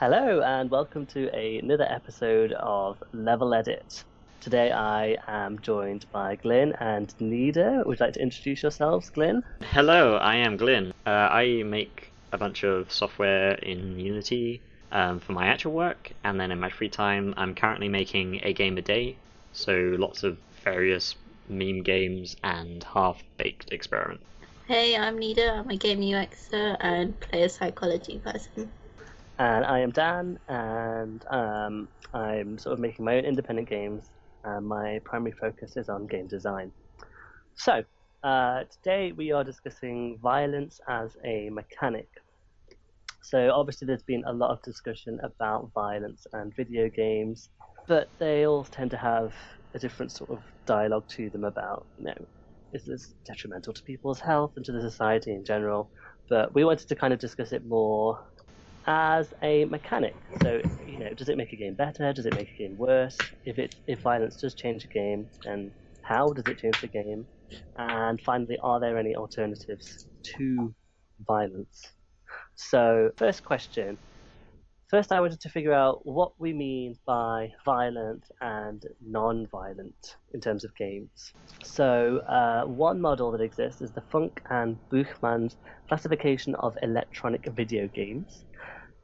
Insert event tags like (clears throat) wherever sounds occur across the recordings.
Hello, and welcome to another episode of Level Edit. Today I am joined by Glyn and Nida. Would you like to introduce yourselves, Glyn? Hello, I am Glyn. Uh, I make a bunch of software in Unity um, for my actual work, and then in my free time, I'm currently making a game a day. So lots of various meme games and half-baked experiments. Hey, I'm Nida. I'm a game UXer and player psychology person. And I am Dan, and um, I'm sort of making my own independent games, and my primary focus is on game design. So, uh, today we are discussing violence as a mechanic. So, obviously, there's been a lot of discussion about violence and video games, but they all tend to have a different sort of dialogue to them about, you know, is this detrimental to people's health and to the society in general? But we wanted to kind of discuss it more as a mechanic. So, you know, does it make a game better? Does it make a game worse? If it if violence does change a game, then how does it change the game? And finally, are there any alternatives to violence? So, first question. First, I wanted to figure out what we mean by violent and non-violent in terms of games. So, uh, one model that exists is the Funk and Buchman's classification of electronic video games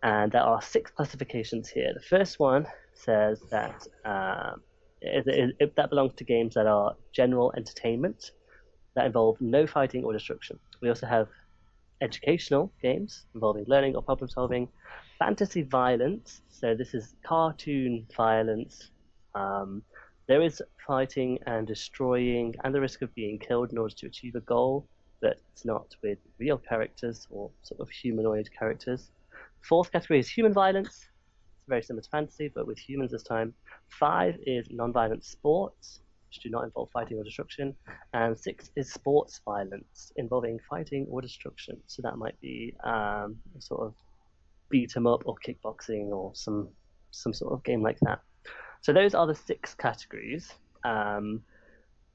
and there are six classifications here. The first one says that um, it, it, that belongs to games that are general entertainment that involve no fighting or destruction. We also have educational games involving learning or problem solving, fantasy violence. So this is cartoon violence. Um, there is fighting and destroying and the risk of being killed in order to achieve a goal, but it's not with real characters or sort of humanoid characters. Fourth category is human violence. It's very similar to fantasy, but with humans this time. Five is non-violent sports, which do not involve fighting or destruction. And six is sports violence, involving fighting or destruction. So that might be um, sort of beat 'em up or kickboxing or some some sort of game like that. So those are the six categories. Um,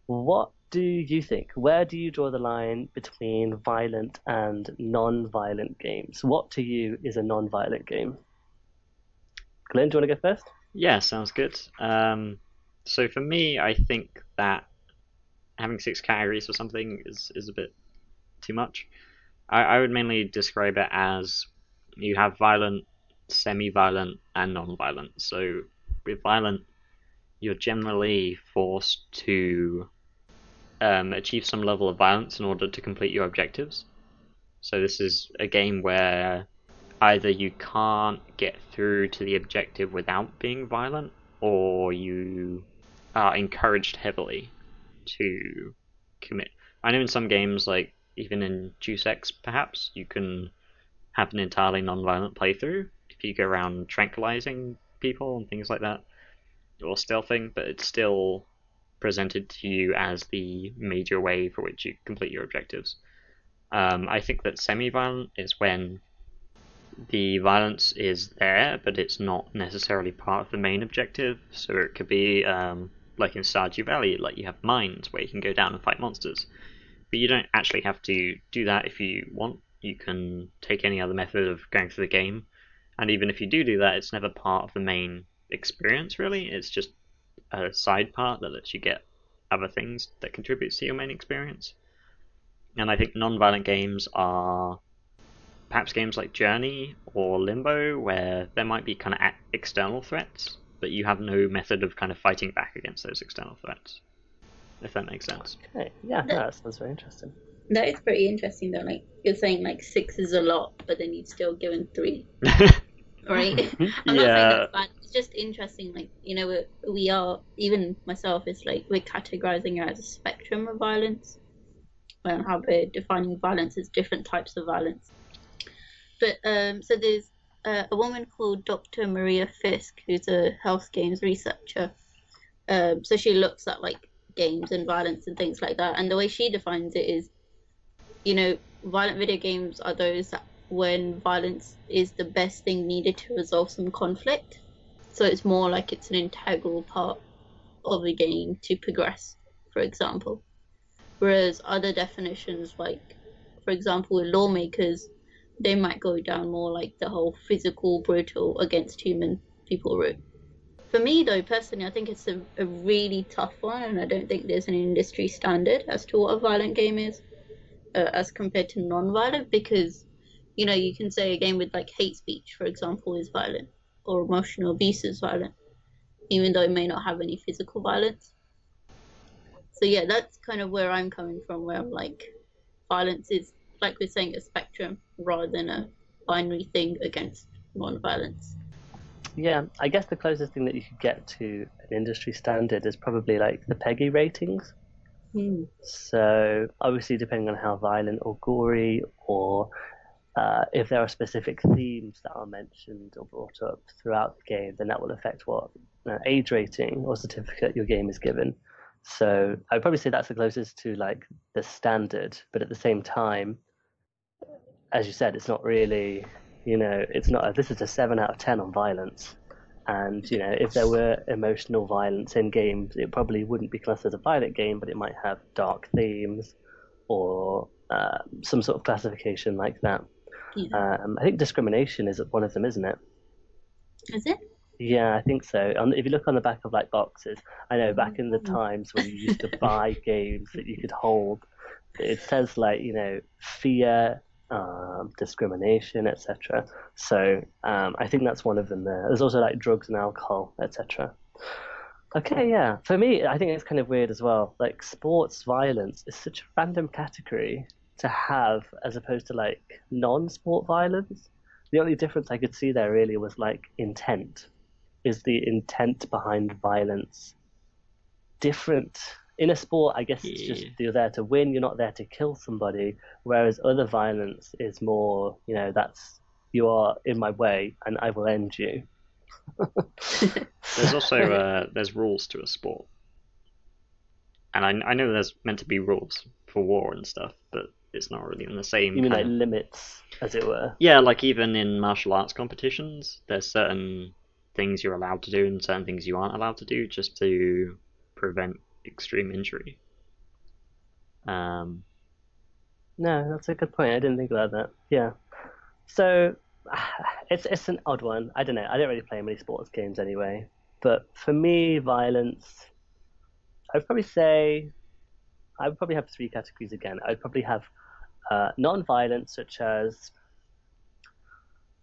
what do you think? Where do you draw the line between violent and non-violent games? What to you is a non-violent game? Glyn, do you want to go first? Yeah, sounds good. Um, so for me, I think that having six categories or something is, is a bit too much. I, I would mainly describe it as you have violent, semi-violent, and non-violent. So with violent, you're generally forced to um, achieve some level of violence in order to complete your objectives. So this is a game where either you can't get through to the objective without being violent, or you are encouraged heavily to commit. I know in some games, like even in Deus Ex, perhaps you can have an entirely non-violent playthrough if you go around tranquilizing people and things like that, or stealthing, but it's still presented to you as the major way for which you complete your objectives. Um, I think that semi-violent is when the violence is there, but it's not necessarily part of the main objective. So it could be um, like in Stardew Valley, like you have mines where you can go down and fight monsters, but you don't actually have to do that if you want. You can take any other method of going through the game, and even if you do do that, it's never part of the main experience. Really, it's just a side part that lets you get other things that contributes to your main experience. And I think non-violent games are perhaps games like Journey or Limbo, where there might be kind of external threats, but you have no method of kind of fighting back against those external threats. If that makes sense. Okay, yeah, that sounds very interesting. That is pretty interesting, though. Like you're saying, like six is a lot, but then you'd still given three. (laughs) right? (laughs) (laughs) I'm not saying that's bad. It's just interesting. Like you know, we, we are even myself. It's like we're categorizing it as a spectrum of violence, and how we're defining violence as different types of violence. But um, so there's uh, a woman called Dr. Maria Fisk, who's a health games researcher. Um, so she looks at like games and violence and things like that, and the way she defines it is, you know, violent video games are those that when violence is the best thing needed to resolve some conflict. So it's more like it's an integral part of the game to progress, for example. Whereas other definitions, like, for example, with lawmakers, they might go down more like the whole physical, brutal against human people route. For me, though, personally, I think it's a, a really tough one, and I don't think there's an industry standard as to what a violent game is uh, as compared to non-violent because you know you can say a game with like hate speech for example is violent or emotional abuse is violent even though it may not have any physical violence. So yeah that's kind of where i'm coming from where i'm like violence is like we're saying a spectrum rather than a binary thing against non-violence. Yeah i guess the closest thing that you could get to an industry standard is probably like the PEGI ratings. Hmm. So obviously, depending on how violent or gory, or uh, if there are specific themes that are mentioned or brought up throughout the game, then that will affect what uh, age rating or certificate your game is given. So I'd probably say that's the closest to like the standard, but at the same time, as you said, it's not really, you know, it's not. This is a seven out of ten on violence. And you know, if there were emotional violence in games, it probably wouldn't be classed as a violent game, but it might have dark themes or uh, some sort of classification like that. Yeah. Um, I think discrimination is one of them, isn't it? Is it? Yeah, I think so. On, if you look on the back of like boxes, I know back in the Mm. times when you used to (laughs) buy games that you could hold, it says like you know fear, um, discrimination, etc. So um, I think that's one of them there. There's also like drugs and alcohol, etc. Okay, yeah. For me, I think it's kind of weird as well. Like sports violence is such a random category to have as opposed to like non-sport violence. The only difference I could see there really was like intent. Is the intent behind violence different? In a sport, I guess it's just you're there to win, you're not there to kill somebody. Whereas other violence is more, you know, that's you are in my way and I will end you. There's also (laughs) uh, there's rules to a sport, and I, I know there's meant to be rules for war and stuff, but it's not really in the same. You mean like limits, as it were? Yeah, like even in martial arts competitions, there's certain things you're allowed to do and certain things you aren't allowed to do just to prevent extreme injury. Um, No, that's a good point. I didn't think about that. Yeah. So (sighs) it's it's an odd one. I don't know. I don't really play many sports games anyway. But for me, violence, I'd probably say I would probably have three categories again. I'd probably have uh, non-violence, such as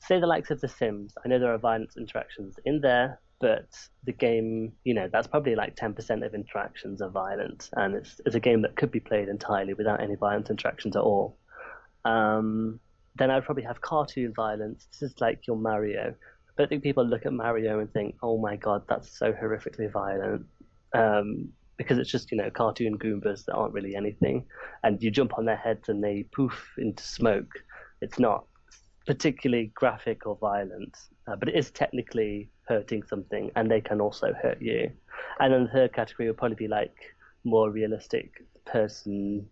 say the likes of The Sims. I know there are violence interactions in there, but the game, you know, that's probably like 10% of interactions are violent, and it's it's a game that could be played entirely without any violent interactions at all. Um, then I'd probably have cartoon violence. This is like your Mario. But I think people look at Mario and think, "Oh my God, that's so horrifically violent," um, because it's just you know cartoon Goombas that aren't really anything, and you jump on their heads and they poof into smoke. It's not particularly graphic or violent, uh, but it is technically hurting something, and they can also hurt you. And then the third category would probably be like more realistic person,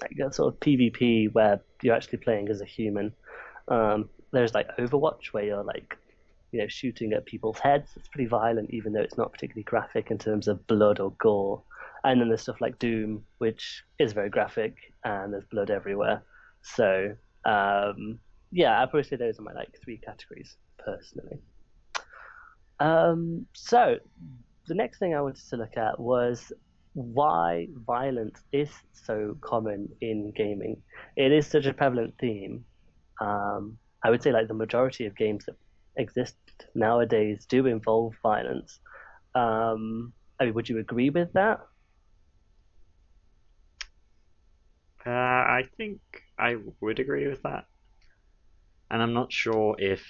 like that sort of PvP where you're actually playing as a human. Um, there's like Overwatch where you're like, you know, shooting at people's heads. It's pretty violent, even though it's not particularly graphic in terms of blood or gore. And then there's stuff like Doom, which is very graphic and there's blood everywhere. So um, yeah, I'd probably say those are my like three categories personally. Um, so the next thing I wanted to look at was why violence is so common in gaming. It is such a prevalent theme. Um, I would say like the majority of games that exist nowadays do involve violence. Um, I mean, would you agree with that? uh, I think I would agree with that. And I'm not sure if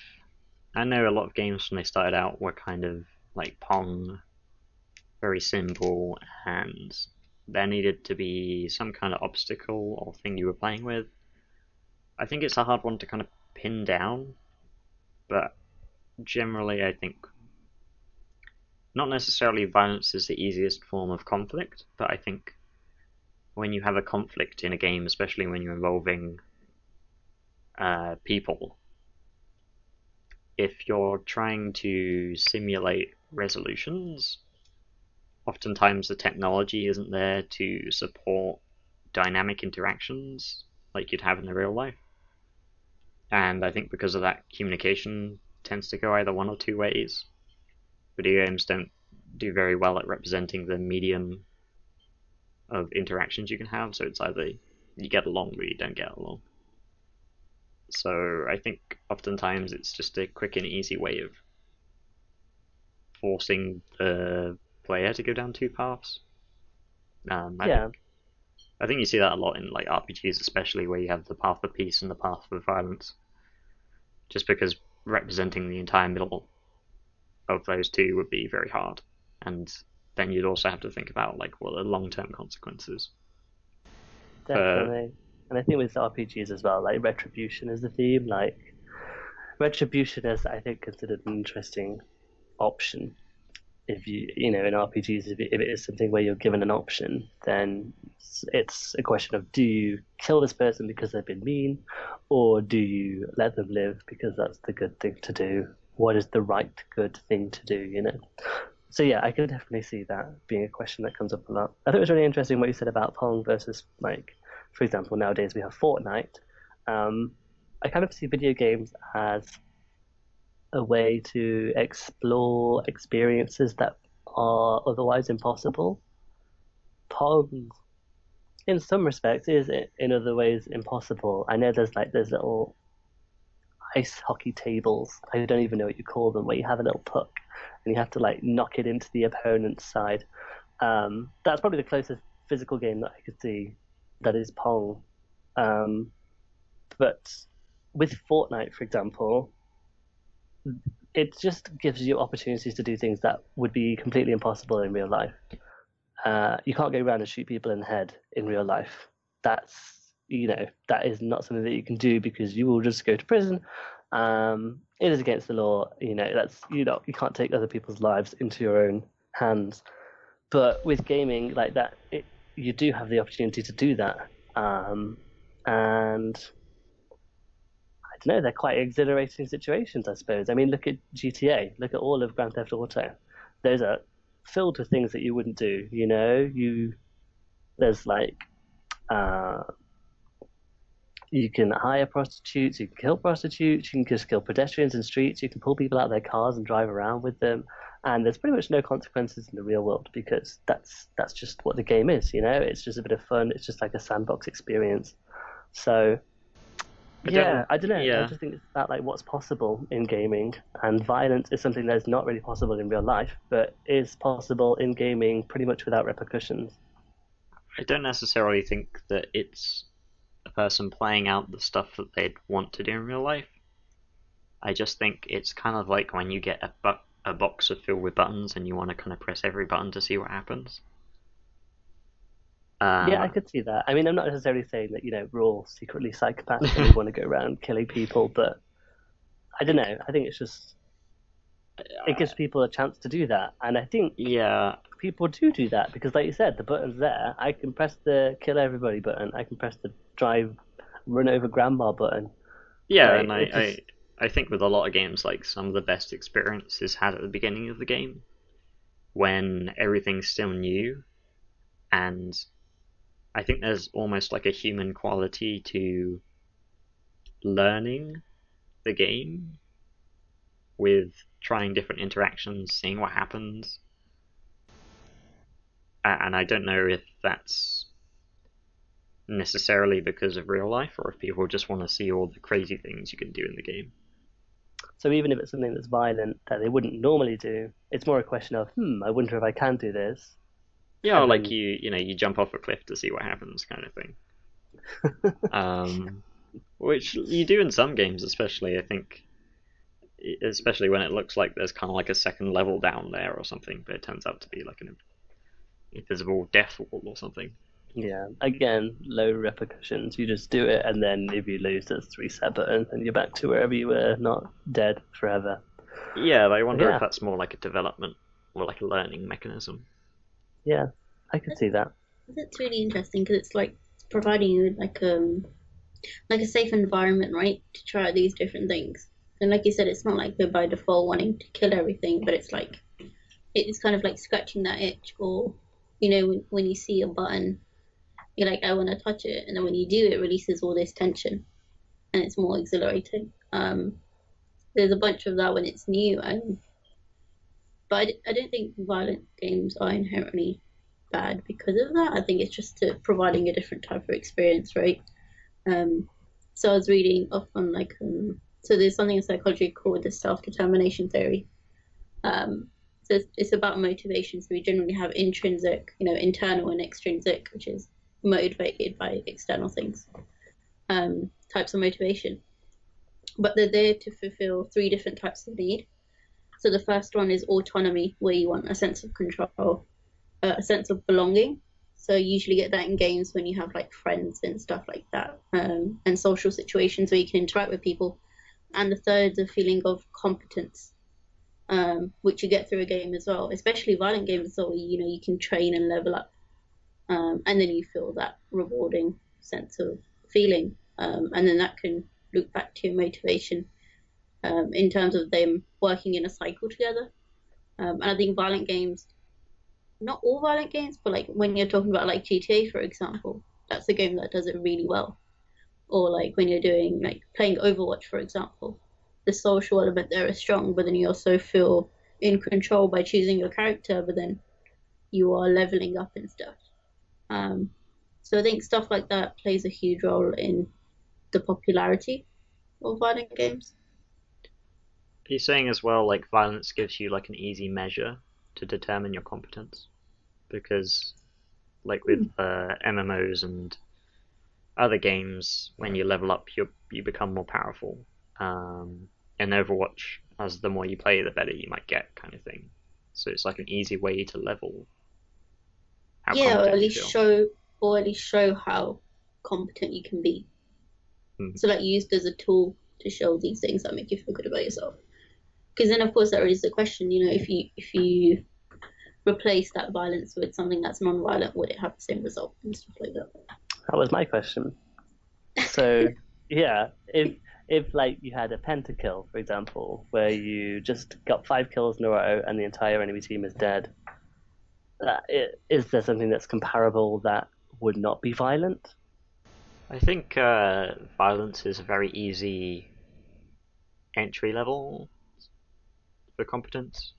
I know a lot of games when they started out were kind of like Pong, very simple, and there needed to be some kind of obstacle or thing you were playing with. I think it's a hard one to kind of pin down, but generally, I think not necessarily violence is the easiest form of conflict, but I think when you have a conflict in a game, especially when you're involving uh, people, if you're trying to simulate resolutions, oftentimes the technology isn't there to support dynamic interactions like you'd have in the real life. and I think because of that, communication tends to go either one or two ways. Video games don't do very well at representing the medium of interactions you can have, so it's either you get along or you don't get along. So I think oftentimes it's just a quick and easy way of forcing the player to go down two paths. Um, I yeah. Think, I think you see that a lot in like RPGs, especially where you have the path of peace and the path of violence. Just because representing the entire middle of those two would be very hard, and then you'd also have to think about like what are the long-term consequences. Definitely, uh, and I think with RPGs as well, like retribution is the theme. Like retribution is, I think, considered an interesting option if you you know in RPGs if it, if it is something where you're given an option, then it's a question of do you kill this person because they've been mean, or do you let them live because that's the good thing to do? What is the right good thing to do? You know. So yeah, I can definitely see that being a question that comes up a lot. I thought it was really interesting what you said about Pong versus like, for example, nowadays we have Fortnite. Um, I kind of see video games as a way to explore experiences that are otherwise impossible. Pong, in some respects, is in other ways impossible. I know there's like there's little ice hockey tables. I don't even know what you call them, where you have a little puck and you have to like knock it into the opponent's side. Um, that's probably the closest physical game that I could see that is Pong. Um, but with Fortnite, for example, it just gives you opportunities to do things that would be completely impossible in real life. Uh, you can't go around and shoot people in the head in real life. That's you know that is not something that you can do because you will just go to prison. Um, it is against the law. You know that's you know you can't take other people's lives into your own hands. But with gaming like that, it, you do have the opportunity to do that. Um, and no, they're quite exhilarating situations, I suppose. I mean, look at GTA. Look at all of Grand Theft Auto. Those are filled with things that you wouldn't do. You know, you there's like uh, you can hire prostitutes, you can kill prostitutes, you can just kill pedestrians in streets, you can pull people out of their cars and drive around with them, and there's pretty much no consequences in the real world because that's that's just what the game is. You know, it's just a bit of fun. It's just like a sandbox experience. So I yeah, I don't know. Yeah. I just think it's about like what's possible in gaming, and violence is something that's not really possible in real life, but is possible in gaming pretty much without repercussions. I don't necessarily think that it's a person playing out the stuff that they'd want to do in real life. I just think it's kind of like when you get a, bu- a box of filled with buttons and you want to kind of press every button to see what happens. Um, yeah, I could see that. I mean, I'm not necessarily saying that you know we're all secretly psychopaths and we (laughs) want to go around killing people, but I don't know. I think it's just it gives people a chance to do that, and I think yeah, people do do that because, like you said, the button's there. I can press the kill everybody button. I can press the drive, run over grandma button. Yeah, like, and I, just... I I think with a lot of games, like some of the best experiences had at the beginning of the game, when everything's still new, and I think there's almost like a human quality to learning the game with trying different interactions, seeing what happens. And I don't know if that's necessarily because of real life or if people just want to see all the crazy things you can do in the game. So even if it's something that's violent that they wouldn't normally do, it's more a question of, hmm, I wonder if I can do this. Yeah, or like you, you know, you jump off a cliff to see what happens, kind of thing. (laughs) um, which you do in some games, especially. I think, especially when it looks like there's kind of like a second level down there or something, but it turns out to be like an invisible death wall or something. Yeah, again, low repercussions. You just do it, and then if you lose, there's reset button, and you're back to wherever you were, not dead forever. Yeah, I wonder yeah. if that's more like a development or like a learning mechanism. Yeah, I could see that. That's really interesting because it's like providing you with like um like a safe environment, right, to try these different things. And like you said, it's not like we're by default wanting to kill everything, but it's like it's kind of like scratching that itch, or you know, when, when you see a button, you're like, I want to touch it, and then when you do, it releases all this tension. and it's more exhilarating. Um, there's a bunch of that when it's new, and but I, I don't think violent games are inherently bad because of that. I think it's just to, providing a different type of experience, right? Um, so I was reading up on like um, so there's something in psychology called the self determination theory. Um, so it's, it's about motivation. So we generally have intrinsic, you know, internal and extrinsic, which is motivated by external things, um, types of motivation. But they're there to fulfill three different types of need. So the first one is autonomy, where you want a sense of control, uh, a sense of belonging. So you usually get that in games when you have like friends and stuff like that, um, and social situations where you can interact with people. And the third is a feeling of competence, um, which you get through a game as well, especially violent games. So you know you can train and level up, um, and then you feel that rewarding sense of feeling, um, and then that can loop back to your motivation um, in terms of them working in a cycle together. Um, and I think violent games, not all violent games, but like when you're talking about like GTA, for example, that's a game that does it really well. Or like when you're doing like playing Overwatch, for example, the social element there is strong, but then you also feel in control by choosing your character, but then you are leveling up and stuff. Um, so I think stuff like that plays a huge role in the popularity of violent games. He's saying as well, like violence gives you like an easy measure to determine your competence, because like with hmm. uh, MMOs and other games, when you level up, you you become more powerful. Um, in Overwatch, as the more you play, the better you might get, kind of thing. So it's like an easy way to level. yeah, or at least show, or at least show how competent you can be. Hmm. So like used as a tool to show these things that make you feel good about yourself. Because then, of course, that raises the question. You know, if you if you replace that violence with something that's non-violent, would it have the same result and stuff like that? That was my question. So (laughs) yeah, if if like you had a pentakill, for example, where you just got five kills in a row and the entire enemy team is dead, uh, is there something that's comparable that would not be violent? I think uh, violence is a very easy entry level for competence?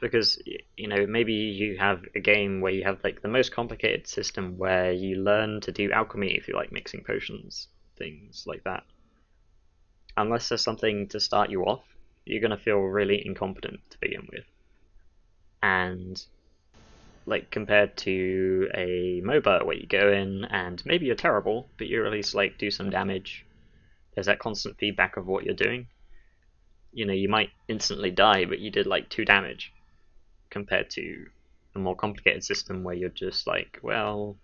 Because you know maybe you have a game where you have like the most complicated system where you learn to do alchemy if you like mixing potions things like that. Unless there's something to start you off you're to feel really incompetent to begin with. And like compared to a MOBA where you go in and maybe you're terrible but you at least like do some damage. There's that constant feedback of what you're doing you know, you might instantly die, but you did like two damage compared to a more complicated system where you're just like, well,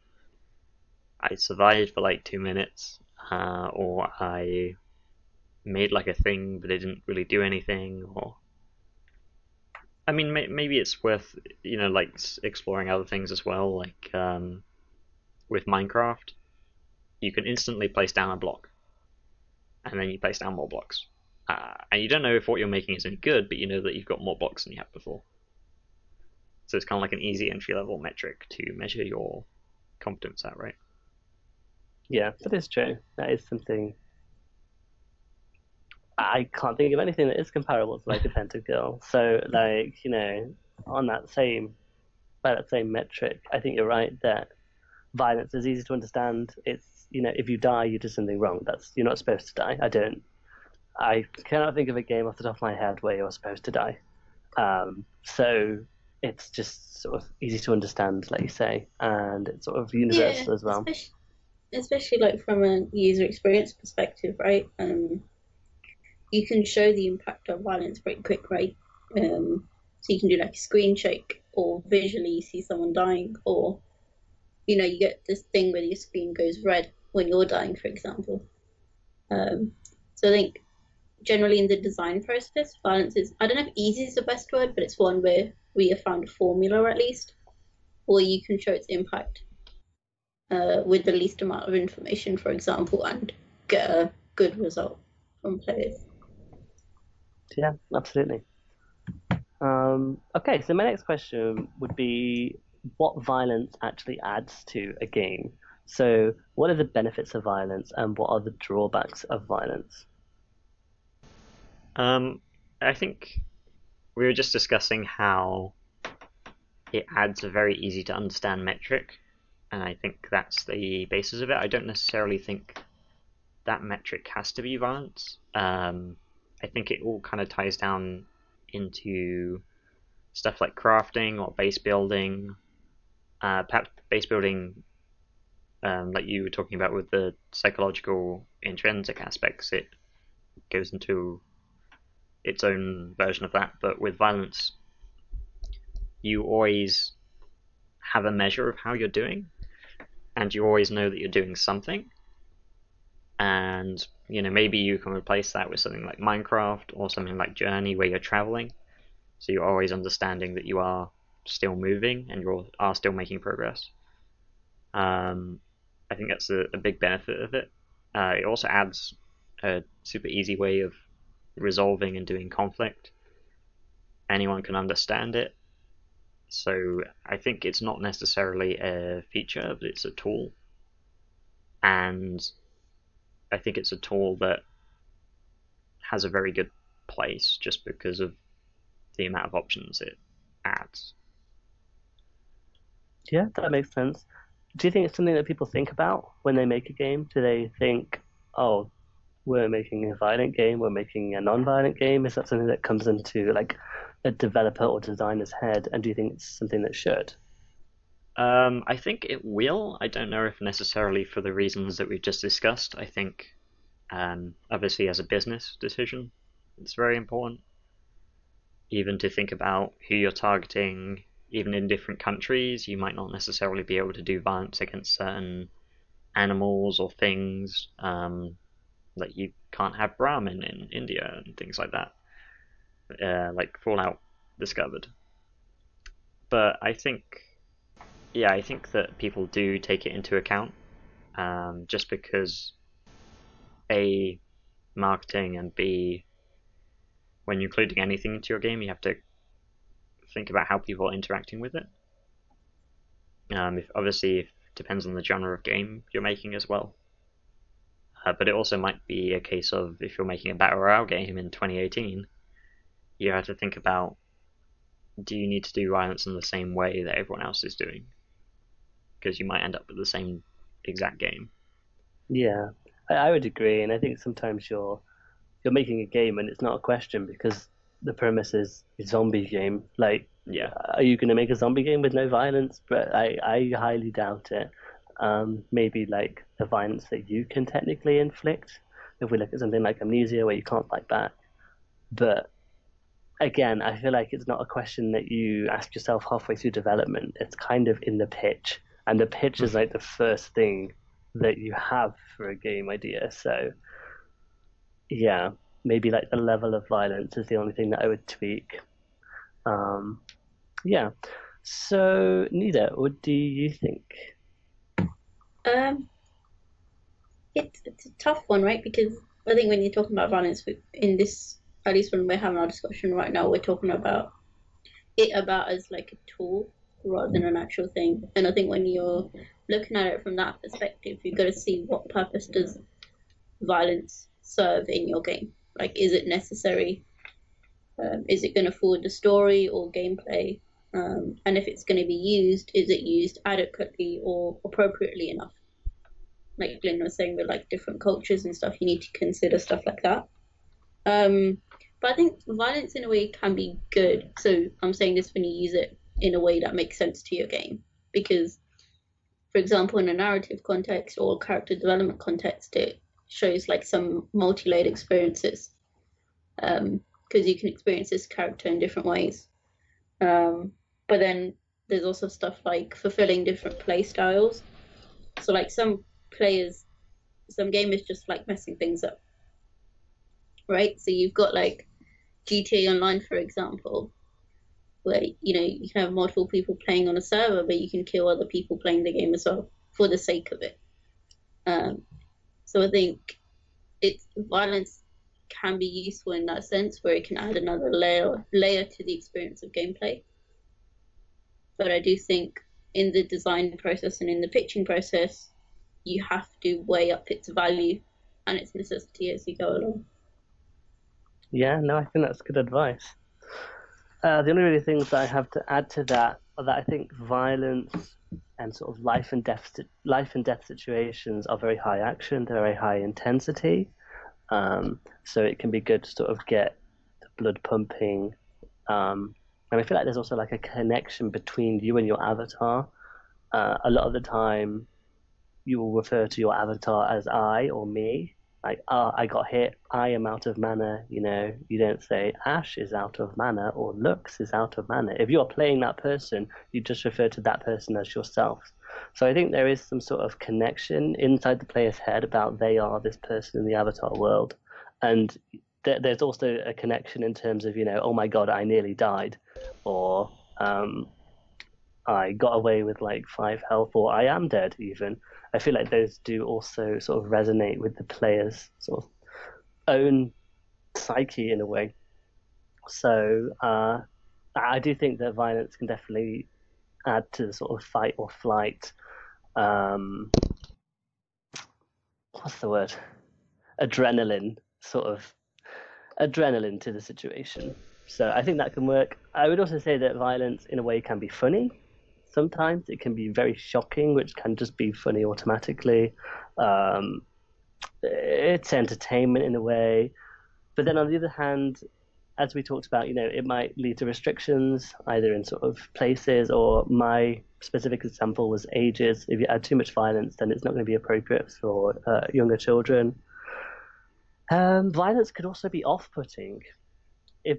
I survived for like two minutes, uh, or I made like a thing, but it didn't really do anything, or I mean, may- maybe it's worth you know like exploring other things as well, like um, with Minecraft, you can instantly place down a block, and then you place down more blocks, uh, and you don't know if what you're making is any good, but you know that you've got more blocks than you had before. So it's kind of like an easy entry level metric to measure your competence at, right? Yeah, that is true. That is something. I can't think of anything that is comparable to like a (laughs) pentakill. So, like you know, on that same, by that same metric, I think you're right that violence is easy to understand. It's you know, if you die, you did something wrong. That's you're not supposed to die. I don't I cannot think of a game off the top of my head where you're supposed to die. Um, so it's just sort of easy to understand, like you say, and it's sort of universal yeah, as well. Especially, especially, like from a user experience perspective, right? Um, you can show the impact of violence pretty quick, right? Um, so you can do like a screen shake or visually you see someone dying, or you know, you get this thing where your screen goes red when you're dying, for example. Um, so I think generally in the design process, violence is I don't know if easy is the best word, but it's one where we have found a formula at least, where you can show its impact uh, with the least amount of information, for example, and get a good result from players. Yeah, absolutely. Um, okay, so my next question would be what violence actually adds to a game. So, what are the benefits of violence, and what are the drawbacks of violence? Um, I think we were just discussing how it adds a very easy to understand metric, and I think that's the basis of it. I don't necessarily think that metric has to be violence. Um, I think it all kind of ties down into stuff like crafting or base building. Uh, perhaps base building, um, like you were talking about with the psychological intrinsic aspects, it goes into its own version of that. But with violence, you always have a measure of how you're doing, and you always know that you're doing something. And you know maybe you can replace that with something like Minecraft or something like Journey, where you're traveling, so you're always understanding that you are still moving and you are still making progress. Um, I think that's a, a big benefit of it. Uh, it also adds a super easy way of resolving and doing conflict. Anyone can understand it. So I think it's not necessarily a feature, but it's a tool. And I think it's a tool that has a very good place just because of the amount of options it adds. Yeah, that makes sense. Do you think it's something that people think about when they make a game? Do they think, oh, we're making a violent game, we're making a non-violent game? Is that something that comes into like a developer or designer's head? And do you think it's something that should? Um, I think it will. I don't know if necessarily for the reasons that we've just discussed. I think, um, obviously, as a business decision, it's very important. Even to think about who you're targeting, even in different countries, you might not necessarily be able to do violence against certain animals or things. Um, like you can't have Brahmin in India and things like that, uh, like Fallout discovered. But I think, yeah, I think that people do take it into account, um, just because a marketing and b when you're including anything into your game, you have to think about how people are interacting with it. Um, if obviously, it depends on the genre of game you're making as well. Uh, but it also might be a case of if you're making a battle royale game in 2018, you have to think about do you need to do violence in the same way that everyone else is doing? Because you might end up with the same exact game. Yeah, I, I would agree, and I think sometimes you're you're making a game and it's not a question because the premise is a zombie game. Like, yeah, are you going to make a zombie game with no violence? But I, I highly doubt it. Um, maybe like the violence that you can technically inflict. If we look at something like Amnesia, where you can't fight back, but again, I feel like it's not a question that you ask yourself halfway through development. It's kind of in the pitch, and the pitch is like the first thing that you have for a game idea. So, yeah, maybe like the level of violence is the only thing that I would tweak. Um, yeah. So, Nida, what do you think? Um, it's it's a tough one, right? Because I think when you're talking about violence in this, at least when we're having our discussion right now, we're talking about it about as like a tool rather than an actual thing. And I think when you're looking at it from that perspective, you've got to see what purpose does violence serve in your game. Like, is it necessary? Um, is it going to forward the story or gameplay? Um, and if it's going to be used, is it used adequately or appropriately enough? Like Glyn was saying, with like different cultures and stuff, you need to consider stuff like that. Um, but I think violence in a way can be good. So I'm saying this when you use it in a way that makes sense to your game. Because, for example, in a narrative context or character development context, it shows like some multi-layered experiences. Because um, you can experience this character in different ways. Um, but then there's also stuff like fulfilling different play styles. So like some players, some gamers just like messing things up, right? So you've got like GTA Online, for example, where you know you can have multiple people playing on a server, but you can kill other people playing the game as well for the sake of it. Um, so I think it's violence can be useful in that sense, where it can add another layer layer to the experience of gameplay but I do think in the design process and in the pitching process, you have to weigh up its value and its necessity as you go along. Yeah, no, I think that's good advice. Uh, the only really things that I have to add to that are that I think violence and sort of life and death life and death situations are very high action, they're very high intensity. Um, so it can be good to sort of get the blood pumping. Um, and I feel like there's also like a connection between you and your avatar. Uh, a lot of the time, you will refer to your avatar as I or me, like, oh, I got hit, I am out of mana, you know, you don't say Ashe is out of mana or Lux is out of mana. If you're playing that person, you just refer to that person as yourself. So I think there is some sort of connection inside the player's head about they are this person in the avatar world. And th- there's also a connection in terms of, you know, oh my god, I nearly died. Or um, I got away with like five health, or I am dead even. I feel like those do also sort of resonate with the player's sort of own psyche in a way. So uh, I do think that violence can definitely add to the sort of fight or flight. Um, what's the word? Adrenaline, sort of adrenaline to the situation. So I think that can work. I would also say that violence, in a way, can be funny sometimes. It can be very shocking, which can just be funny automatically. Um, it's entertainment in a way. But then on the other hand, as we talked about, you know, it might lead to restrictions either in sort of places or my specific example was ages. If you add too much violence, then it's not going to be appropriate for uh, younger children. Um, violence could also be off-putting. If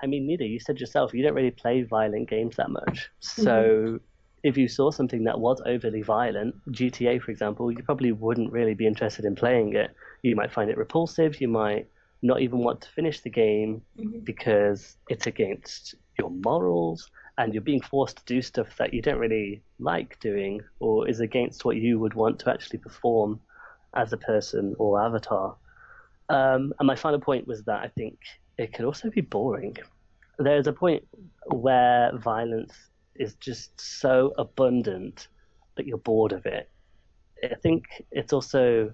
I mean, Nida. You said yourself you don't really play violent games that much. So mm-hmm. if you saw something that was overly violent, GTA, for example, you probably wouldn't really be interested in playing it. You might find it repulsive. You might not even want to finish the game mm-hmm. because it's against your morals and you're being forced to do stuff that you don't really like doing or is against what you would want to actually perform as a person or avatar. Um, and my final point was that I think it can also be boring. There's a point where violence is just so abundant that you're bored of it. I think it's also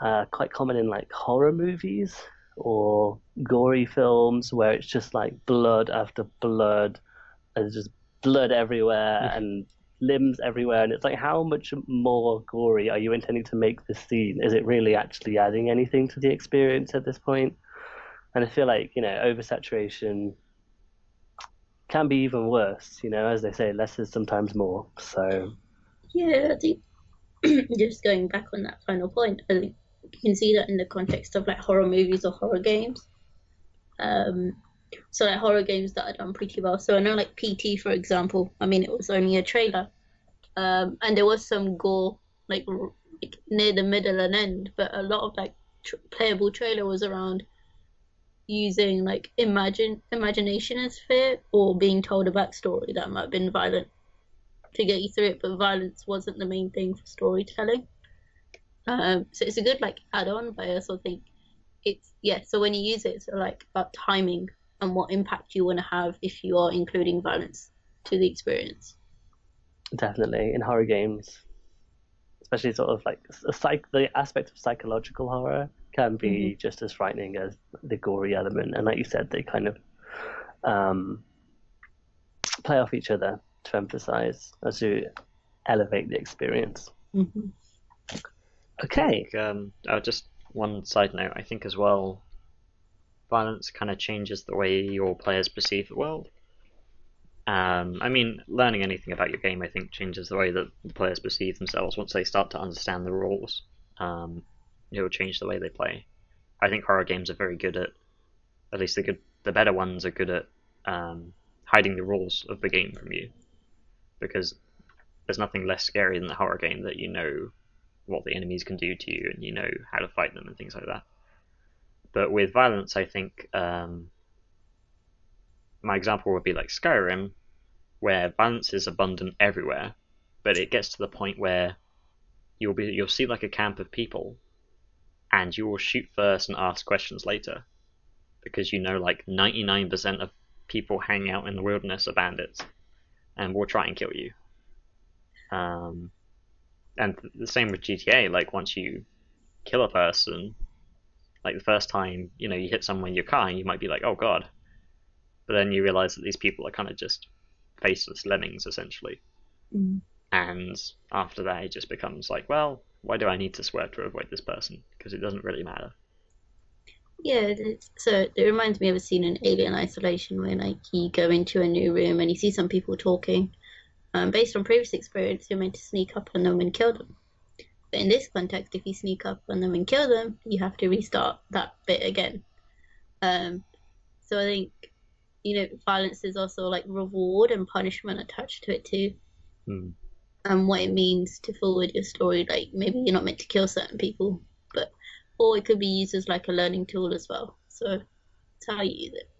uh, quite common in like horror movies or gory films where it's just like blood after blood. There's just blood everywhere and limbs everywhere, and it's like, how much more gory are you intending to make this scene? Is it really actually adding anything to the experience at this point? And I feel like, you know, oversaturation can be even worse, you know, as they say, less is sometimes more. So Yeah, I think (clears throat) just going back on that final point, I think you can see that in the context of like horror movies or horror games. Um so like horror games that are done pretty well. So I know like PT for example, I mean it was only a trailer. Um and there was some gore like, like near the middle and end, but a lot of like tr- playable trailer was around using like imagine imagination as fear or being told a backstory that might have been violent to get you through it, but violence wasn't the main thing for storytelling. Um, so it's a good like add-on, but I also think it's yeah. So when you use it, it's like about timing and what impact you want to have if you are including violence to the experience. Definitely in horror games, especially sort of like a psych the aspect of psychological horror can be mm-hmm. just as frightening as the gory element. And like you said, they kind of um, play off each other to emphasize as to elevate the experience. Mm-hmm. Okay. Think, um, oh, just one side note. I think as well, violence kind of changes the way your players perceive the world. Um, I mean, learning anything about your game, I think, changes the way that the players perceive themselves once they start to understand the rules. Um, it will change the way they play. I think horror games are very good at, at least the good, the better ones are good at um, hiding the rules of the game from you, because there's nothing less scary than the horror game that you know what the enemies can do to you and you know how to fight them and things like that. But with violence, I think um, my example would be like Skyrim, where violence is abundant everywhere, but it gets to the point where you'll be you'll see like a camp of people and you will shoot first and ask questions later because you know like 99% of people hanging out in the wilderness are bandits and will try and kill you. Um, and the same with GTA. Like once you kill a person, like the first time you know you hit someone in your car, and you might be like, "Oh God," but then you realize that these people are kind of just faceless lemmings essentially. Mm. And after that, it just becomes like, well, why do I need to swear to avoid this person? Because it doesn't really matter. Yeah, so it reminds me of a scene in Alien Isolation where like you go into a new room and you see some people talking. Um, based on previous experience, you're meant to sneak up on them and kill them. But in this context, if you sneak up on them and kill them, you have to restart that bit again. Um, so I think you know violence is also like reward and punishment attached to it too. Hmm. And what it means to forward your story, like maybe you're not meant to kill certain people, but or it could be used as like a learning tool as well. So it's how you use it.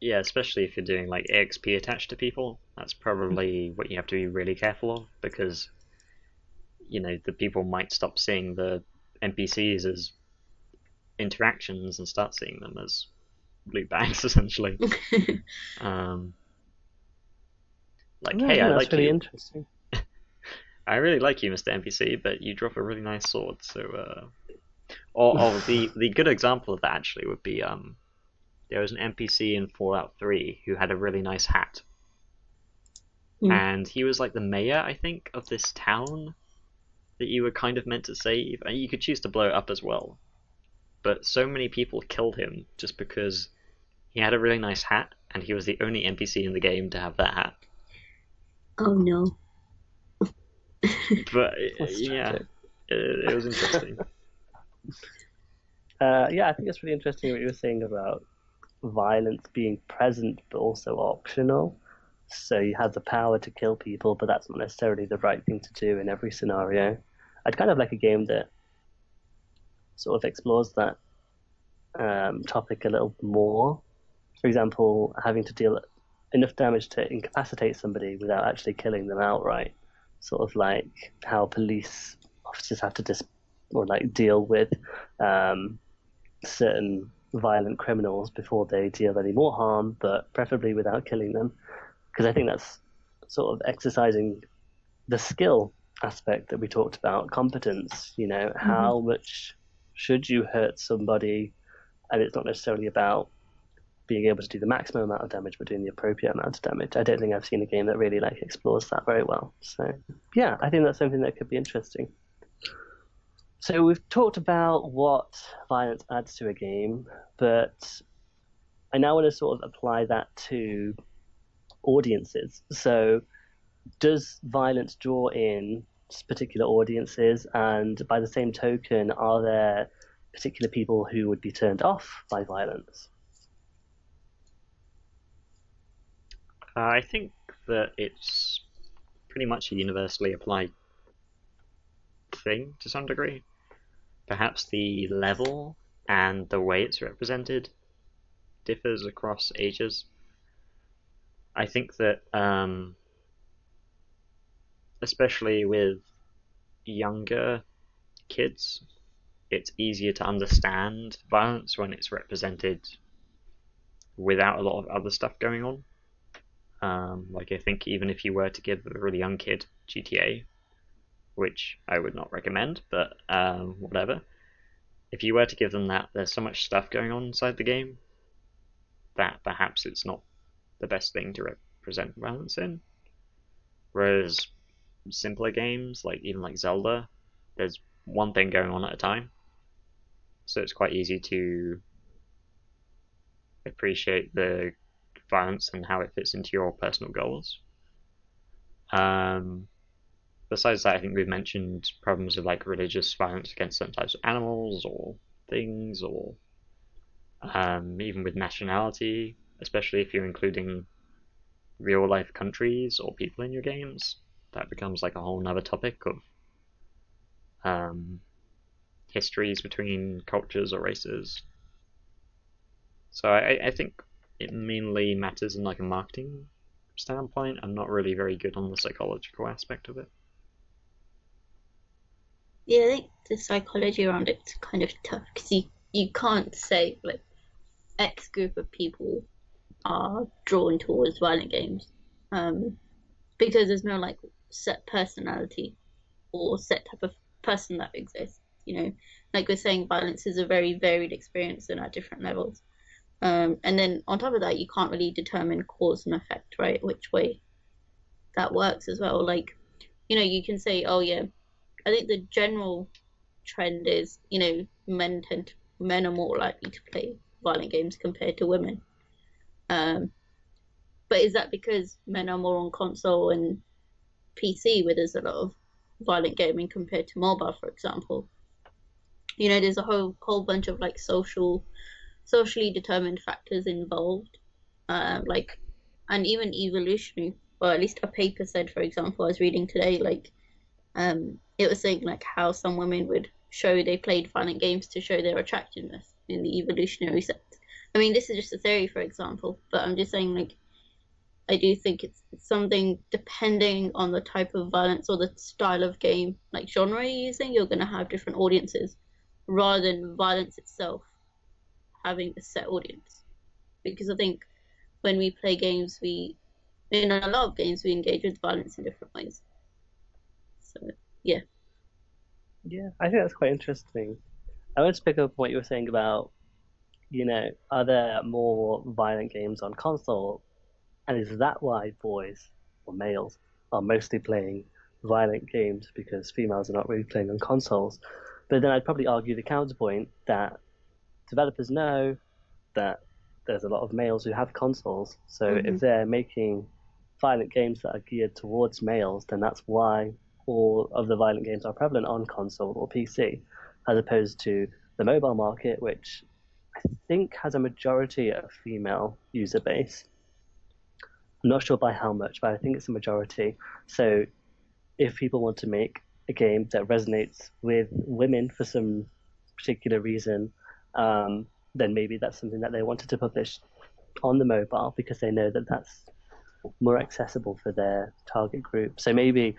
Yeah, especially if you're doing like XP attached to people, that's probably what you have to be really careful of because you know the people might stop seeing the NPCs as interactions and start seeing them as loot bags (laughs) essentially. (laughs) um, like, Yeah, hey, I that's like really you. interesting. I really like you, Mr. NPC, but you drop a really nice sword. So, uh... or, or the (laughs) the good example of that actually would be um, there was an NPC in Fallout Three who had a really nice hat, Hmm. and he was like the mayor, I think, of this town that you were kind of meant to save, and you could choose to blow it up as well. But so many people killed him just because he had a really nice hat, and he was the only NPC in the game to have that hat. Oh no. (laughs) But yeah, it, it was interesting. (laughs) Uh, yeah, I think it's really interesting what you were saying about violence being present but also optional. So you have the power to kill people, but that's not necessarily the right thing to do in every scenario. I'd kind of like a game that sort of explores that um, topic a little more. For example, having to deal enough damage to incapacitate somebody without actually killing them outright. Sort of like how police officers have to dis- or like deal with um, certain violent criminals before they deal any more harm, but preferably without killing them. Because I think that's sort of exercising the skill aspect that we talked about, competence. You know, how much should you hurt somebody? And it's not necessarily about being able to do the maximum amount of damage, but doing the appropriate amount of damage. I don't think I've seen a game that really like explores that very well. So yeah, I think that's something that could be interesting. So we've talked about what violence adds to a game, but I now want to sort of apply that to audiences. So does violence draw in particular audiences, and by the same token, are there particular people who would be turned off by violence? Uh, I think that it's pretty much a universally applied thing to some degree. Perhaps the level and the way it's represented differs across ages. I think that, um, especially with younger kids, it's easier to understand violence when it's represented without a lot of other stuff going on. Um, like I think even if you were to give a really young kid GTA, which I would not recommend, but um, whatever. If you were to give them that, there's so much stuff going on inside the game that perhaps it's not the best thing to represent violence in. Whereas simpler games, like even like Zelda, there's one thing going on at a time, so it's quite easy to appreciate the violence and how it fits into your personal goals. Um, besides that, I think we've mentioned problems of like religious violence against certain types of animals or things, or um, even with nationality, especially if you're including real life countries or people in your games. That becomes like a whole nother topic of um, histories between cultures or races. So I, I think it mainly matters in like a marketing standpoint. I'm not really very good on the psychological aspect of it. Yeah, I think the psychology around it's kind of tough because you you can't say like X group of people are drawn towards violent games, um, because there's no like set personality or set type of person that exists. You know, like we're saying, violence is a very varied experience and at different levels. Um, and then on top of that, you can't really determine cause and effect, right? Which way that works as well. Like, you know, you can say, oh yeah, I think the general trend is, you know, men tend to, men are more likely to play violent games compared to women. Um, but is that because men are more on console and PC where there's a lot of violent gaming compared to mobile, for example? You know, there's a whole whole bunch of like social, socially determined factors involved, uh, like, and even evolutionary. Or at least a paper said, for example, I was reading today, like, um, it was saying like how some women would show they played violent games to show their attractiveness in the evolutionary sense. I mean, this is just a theory, for example, but I'm just saying like I do think it's something depending on the type of violence or the style of game, like genre you're using, you're going to have different audiences rather than violence itself having a set audience. Because I think when we play games, we, in a lot of games, we engage with violence in different ways. So, yeah. Yeah, I think that's quite interesting. I want to pick up what you were saying about, you know, are there more violent games on console and is that why boys or males are mostly playing violent games because females are not really playing on consoles? But then I'd probably argue the counterpoint that developers know that there's a lot of males who have consoles. So mm-hmm. if they're making violent games that are geared towards males, then that's why all of the violent games are prevalent on console or PC, as opposed to the mobile market, which I think has a majority of female user base. I'm not sure by how much, but I think it's a majority. So if people want to make a game that resonates with women for some particular reason, um, then maybe that's something that they wanted to publish on the mobile because they know that that's more accessible for their target group. So maybe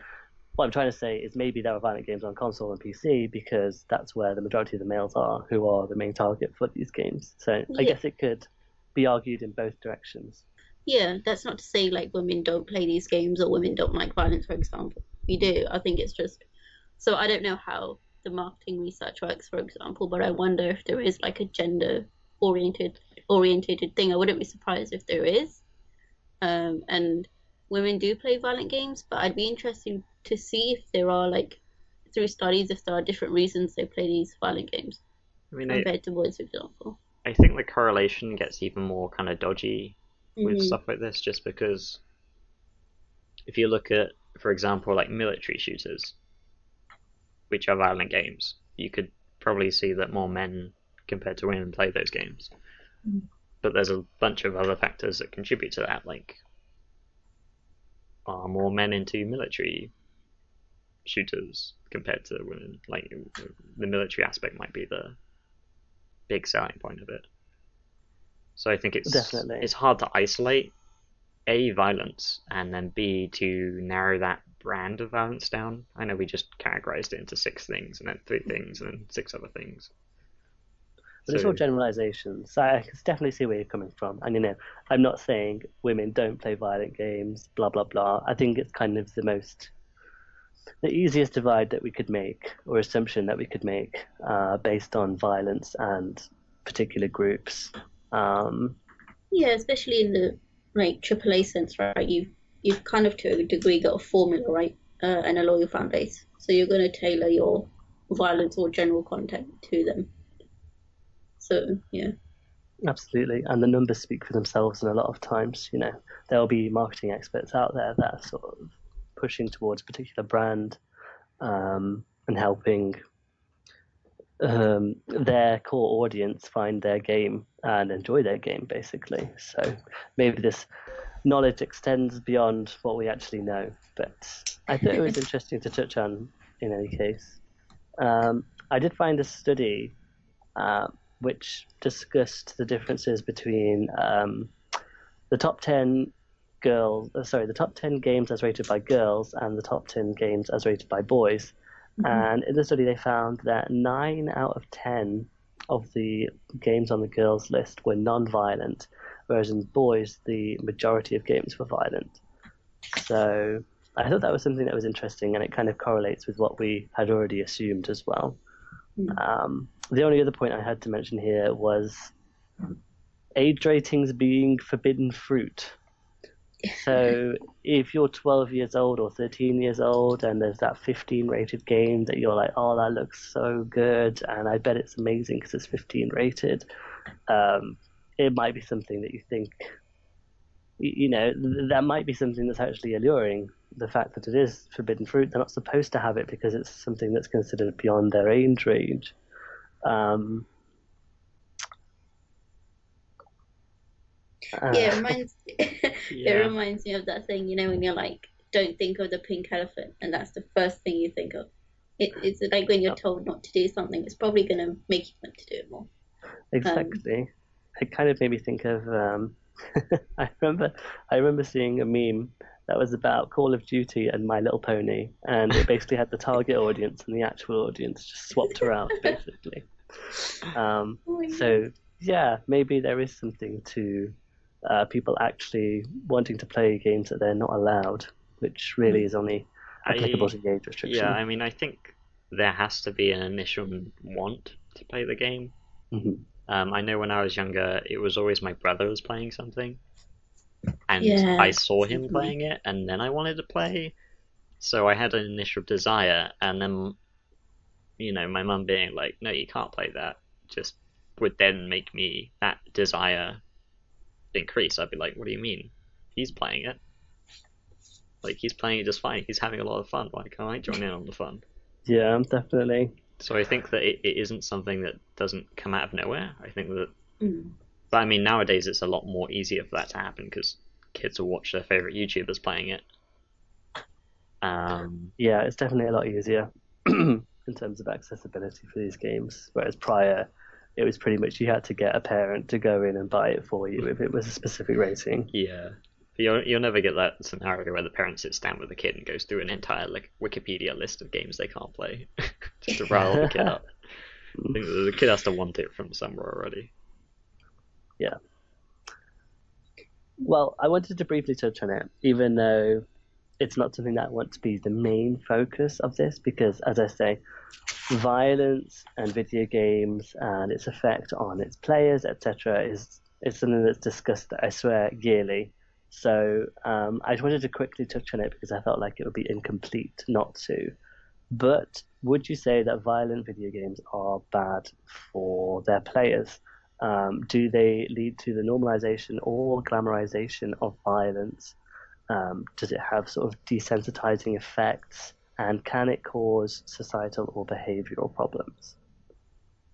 what I'm trying to say is maybe there are violent games on console and PC because that's where the majority of the males are who are the main target for these games. So yeah. I guess it could be argued in both directions. Yeah, that's not to say like women don't play these games or women don't like violence, for example. We do. I think it's just so I don't know how the marketing research works, for example, but I wonder if there is like a gender oriented orientated thing. I wouldn't be surprised if there is. Um, and women do play violent games, but I'd be interested to see if there are like through studies if there are different reasons they play these violent games I mean, compared I, to boys, for example. I think the correlation gets even more kind of dodgy with mm-hmm. stuff like this, just because if you look at, for example, like military shooters, which are violent games, you could probably see that more men compared to women play those games. Mm-hmm. But there's a bunch of other factors that contribute to that, like are more men into military shooters compared to women? Like the military aspect might be the big selling point of it. So I think it's Definitely. it's hard to isolate a violence and then b to narrow that brand of violence down. I know we just categorized it into six things and then three things and then six other things. But so, it's all generalizations. So I can definitely see where you're coming from. And you know, I'm not saying women don't play violent games, blah blah blah. I think it's kind of the most the easiest divide that we could make or assumption that we could make uh, based on violence and particular groups um, yeah, especially in the like AAA sense, right? You you've kind of to a degree got a formula, right, uh, and a loyal fan base. So you're going to tailor your violence or general content to them. So yeah. Absolutely, and the numbers speak for themselves. And a lot of times, you know, there'll be marketing experts out there that are sort of pushing towards a particular brand um, and helping um, their core audience find their game and enjoy their game, basically. So maybe this knowledge extends beyond what we actually know. But I thought it was (laughs) interesting to touch on in any case. Um, I did find a study uh, which discussed the differences between um, the top 10 girls, uh, sorry, the top 10 games as rated by girls and the top 10 games as rated by boys. Mm-hmm. And in the study, they found that nine out of 10 of the games on the girls' list were non violent, whereas in boys, the majority of games were violent. So I thought that was something that was interesting, and it kind of correlates with what we had already assumed as well. Mm. Um, the only other point I had to mention here was age ratings being forbidden fruit. So if you're 12 years old or 13 years old and there's that 15 rated game that you're like, oh, that looks so good, and I bet it's amazing because it's 15 rated, um, it might be something that you think, you know, that might be something that's actually alluring. The fact that it is forbidden fruit, they're not supposed to have it because it's something that's considered beyond their age range. Um, Uh, yeah, it reminds yeah. it reminds me of that thing, you know, when you're like, don't think of the pink elephant, and that's the first thing you think of. It, it's like when you're told not to do something, it's probably going to make you want to do it more. Exactly. Um, it kind of made me think of. Um, (laughs) I remember, I remember seeing a meme that was about Call of Duty and My Little Pony, and it basically had the target audience and the actual audience just swapped around, (laughs) basically. Um, oh so yeah, maybe there is something to uh, people actually wanting to play games that they're not allowed, which really is only applicable I, to the age restriction. Yeah, I mean, I think there has to be an initial want to play the game. Mm-hmm. Um, I know when I was younger, it was always my brother was playing something, and yeah. I saw him playing it, and then I wanted to play. So I had an initial desire, and then, you know, my mum being like, "No, you can't play that," just would then make me that desire increase, I'd be like, what do you mean? He's playing it. Like, he's playing it just fine. He's having a lot of fun. Why can't I join in on the fun? (laughs) Yeah, definitely. So I think that it, it isn't something that doesn't come out of nowhere. I think that. Mm. But I mean, nowadays it's a lot more easier for that to happen because kids will watch their favorite YouTubers playing it. Um, yeah, it's definitely a lot easier (clears throat) in terms of accessibility for these games. Whereas prior, it was pretty much you had to get a parent to go in and buy it for you if it was a specific rating. Yeah. You'll, you'll never get that scenario where the parent sits down with the kid and goes through an entire like Wikipedia list of games they can't play (laughs) just to rile the kid up. I think the kid has to want it from somewhere already. Yeah. Well, I wanted to briefly touch on it, even though it's not something that I want to be the main focus of this, because as I say, violence and video games and its effect on its players, etc., is is something that's discussed, I swear, yearly. So um, I just wanted to quickly touch on it because I felt like it would be incomplete not to. But would you say that violent video games are bad for their players? Um, do they lead to the normalization or glamorization of violence? Um, does it have sort of desensitizing effects? and can it cause societal or behavioral problems?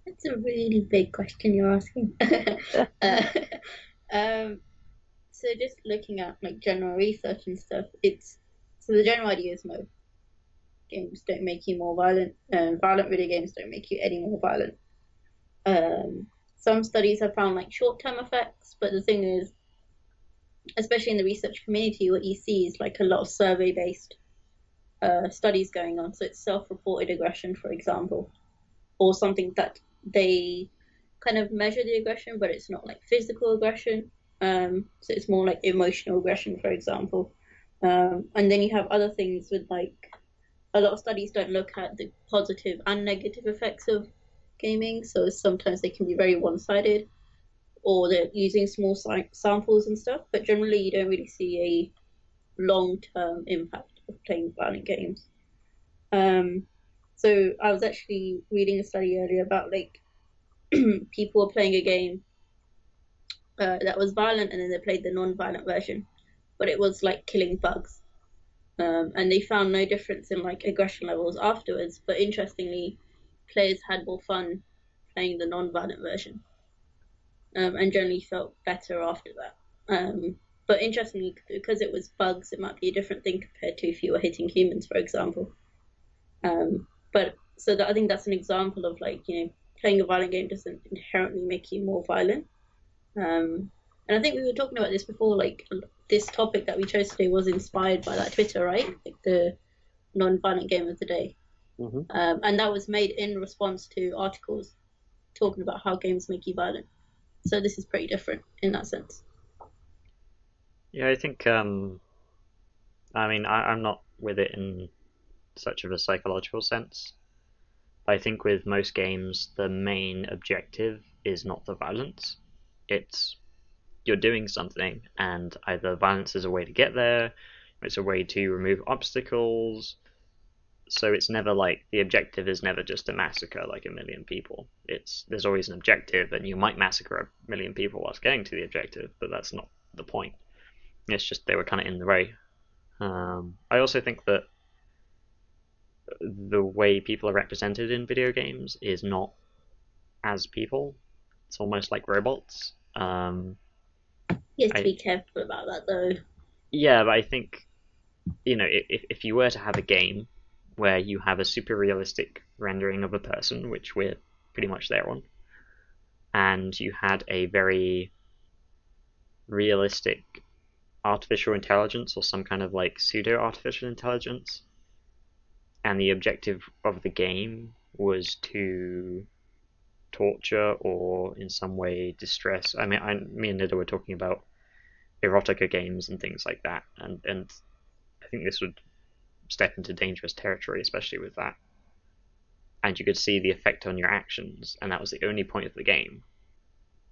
That's a really big question you're asking. (laughs) uh, (laughs) um, so just looking at like general research and stuff, it's so the general idea is no games don't make you more violent. Um, violent video games don't make you any more violent. Um, some studies have found like short-term effects, but the thing is, especially in the research community, what you see is like a lot of survey-based uh, studies going on. So it's self-reported aggression, for example, or something that they kind of measure the aggression, but it's not like physical aggression. Um, so it's more like emotional aggression, for example. Um, and then you have other things with like a lot of studies don't look at the positive and negative effects of gaming. So sometimes they can be very one-sided, or they're using small samples and stuff. But generally, you don't really see a long-term impact of playing violent games. Um, so I was actually reading a study earlier about like (clears throat) people were playing a game uh, that was violent, and then they played the non-violent version, but it was like killing bugs, um, and they found no difference in like aggression levels afterwards. But interestingly, players had more fun playing the non-violent version, um, and generally felt better after that. Um, but interestingly, because it was bugs, it might be a different thing compared to if you were hitting humans, for example. Um, but so that, I think that's an example of like you know playing a violent game doesn't inherently make you more violent. Um, and I think we were talking about this before. Like this topic that we chose today was inspired by that Twitter, right? Like the non-violent game of the day, mm-hmm. um, and that was made in response to articles talking about how games make you violent. So this is pretty different in that sense. Yeah, I think. Um, I mean, I, am not with it in such of a psychological sense. I think with most games, the main objective is not the violence. It's you're doing something, and either violence is a way to get there, it's a way to remove obstacles. So it's never like the objective is never just to massacre like a million people. It's there's always an objective, and you might massacre a million people whilst getting to the objective, but that's not the point. It's just they were kind of in the way. Um, I also think that the way people are represented in video games is not as people. It's almost like robots. Um, you have to I, be careful about that, though. Yeah, but I think you know if if you were to have a game where you have a super realistic rendering of a person, which we're pretty much there on, and you had a very realistic artificial intelligence or some kind of like pseudo artificial intelligence. And the objective of the game was to torture or in some way distress. I mean, I, me and Nida were talking about erotica games and things like that, and and I think this would step into dangerous territory, especially with that. And you could see the effect on your actions, and that was the only point of the game.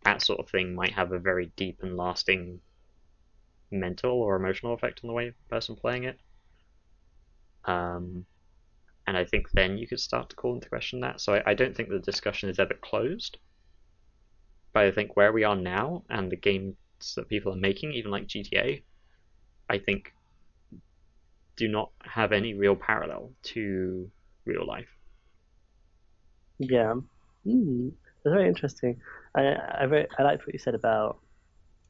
That sort of thing might have a very deep and lasting mental or emotional effect on the way a person playing it. Um, and I think then you could start to call into question that. So I, I don't think the discussion is ever closed. But I think where we are now and the games that people are making, even like GTA, I think do not have any real parallel to real life. Yeah, mm, that's very interesting. I I, very, I liked what you said about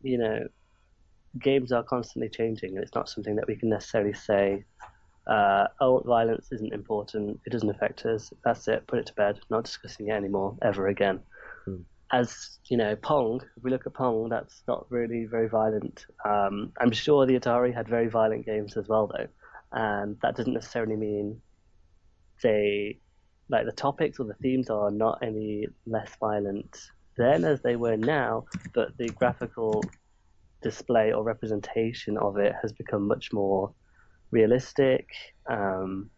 you know games are constantly changing, and it's not something that we can necessarily say uh, oh, violence isn't important. It doesn't affect us. That's it. Put it to bed. Not discussing it anymore ever again. Hmm. As you know, Pong. If we look at Pong, that's not really very violent. Um, I'm sure the Atari had very violent games as well, though, and that doesn't necessarily mean they like the topics or the themes are not any less violent then as they were now, but the graphical display or representation of it has become much more realistic. Um,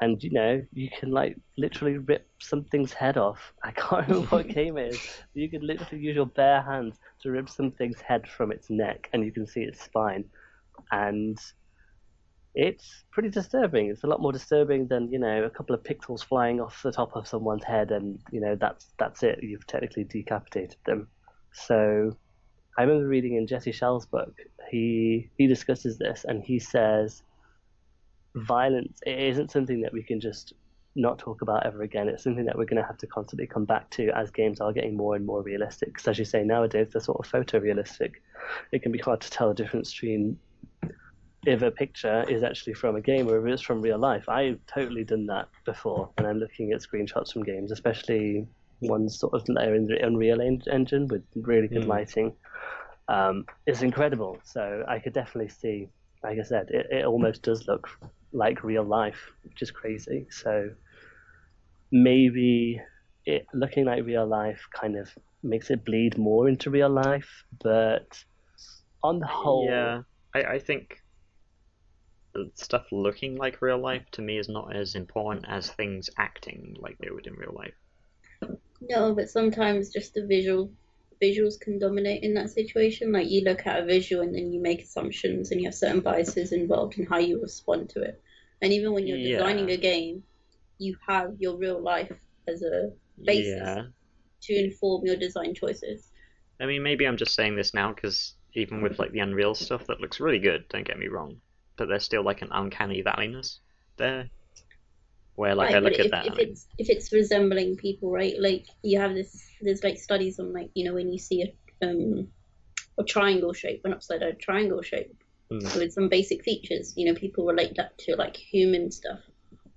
and you know, you can like literally rip something's head off. (laughs) I can't remember what (laughs) game it is. You could literally use your bare hands to rip something's head from its neck, and you can see its spine. And it's pretty disturbing. It's a lot more disturbing than you know a couple of pixels flying off the top of someone's head, and you know that's that's it. You've technically decapitated them. So I remember reading in Jesse Schell's book, he he discusses this and he says violence it isn't something that we can just not talk about ever again. It's something that we're going to have to constantly come back to as games are getting more and more realistic. Because as you say, nowadays they're sort of photorealistic. It can be hard to tell the difference between if a picture is actually from a game or if it's from real life. I've totally done that before when I'm looking at screenshots from games, especially ones sort of that are in the Unreal Engine with really good mm. lighting um, it's incredible. So I could definitely see, like I said, it, it almost does look like real life, which is crazy. So maybe it looking like real life kind of makes it bleed more into real life, but on the whole, yeah, I, I think stuff looking like real life to me is not as important as things acting like they would in real life. No, but sometimes just the visual visuals can dominate in that situation. Like you look at a visual and then you make assumptions and you have certain biases involved in how you respond to it. And even when you're yeah. designing a game, you have your real life as a basis yeah. to inform your design choices. I mean, maybe I'm just saying this now because even with like the Unreal stuff, that looks really good. Don't get me wrong, but there's still like an uncanny valleyness there where like right, I look at if, that. If it's if it's resembling people, right? Like you have this, there's like studies on like you know when you see a um a triangle shape, an upside down triangle shape mm. with some basic features, you know, people relate that to like human stuff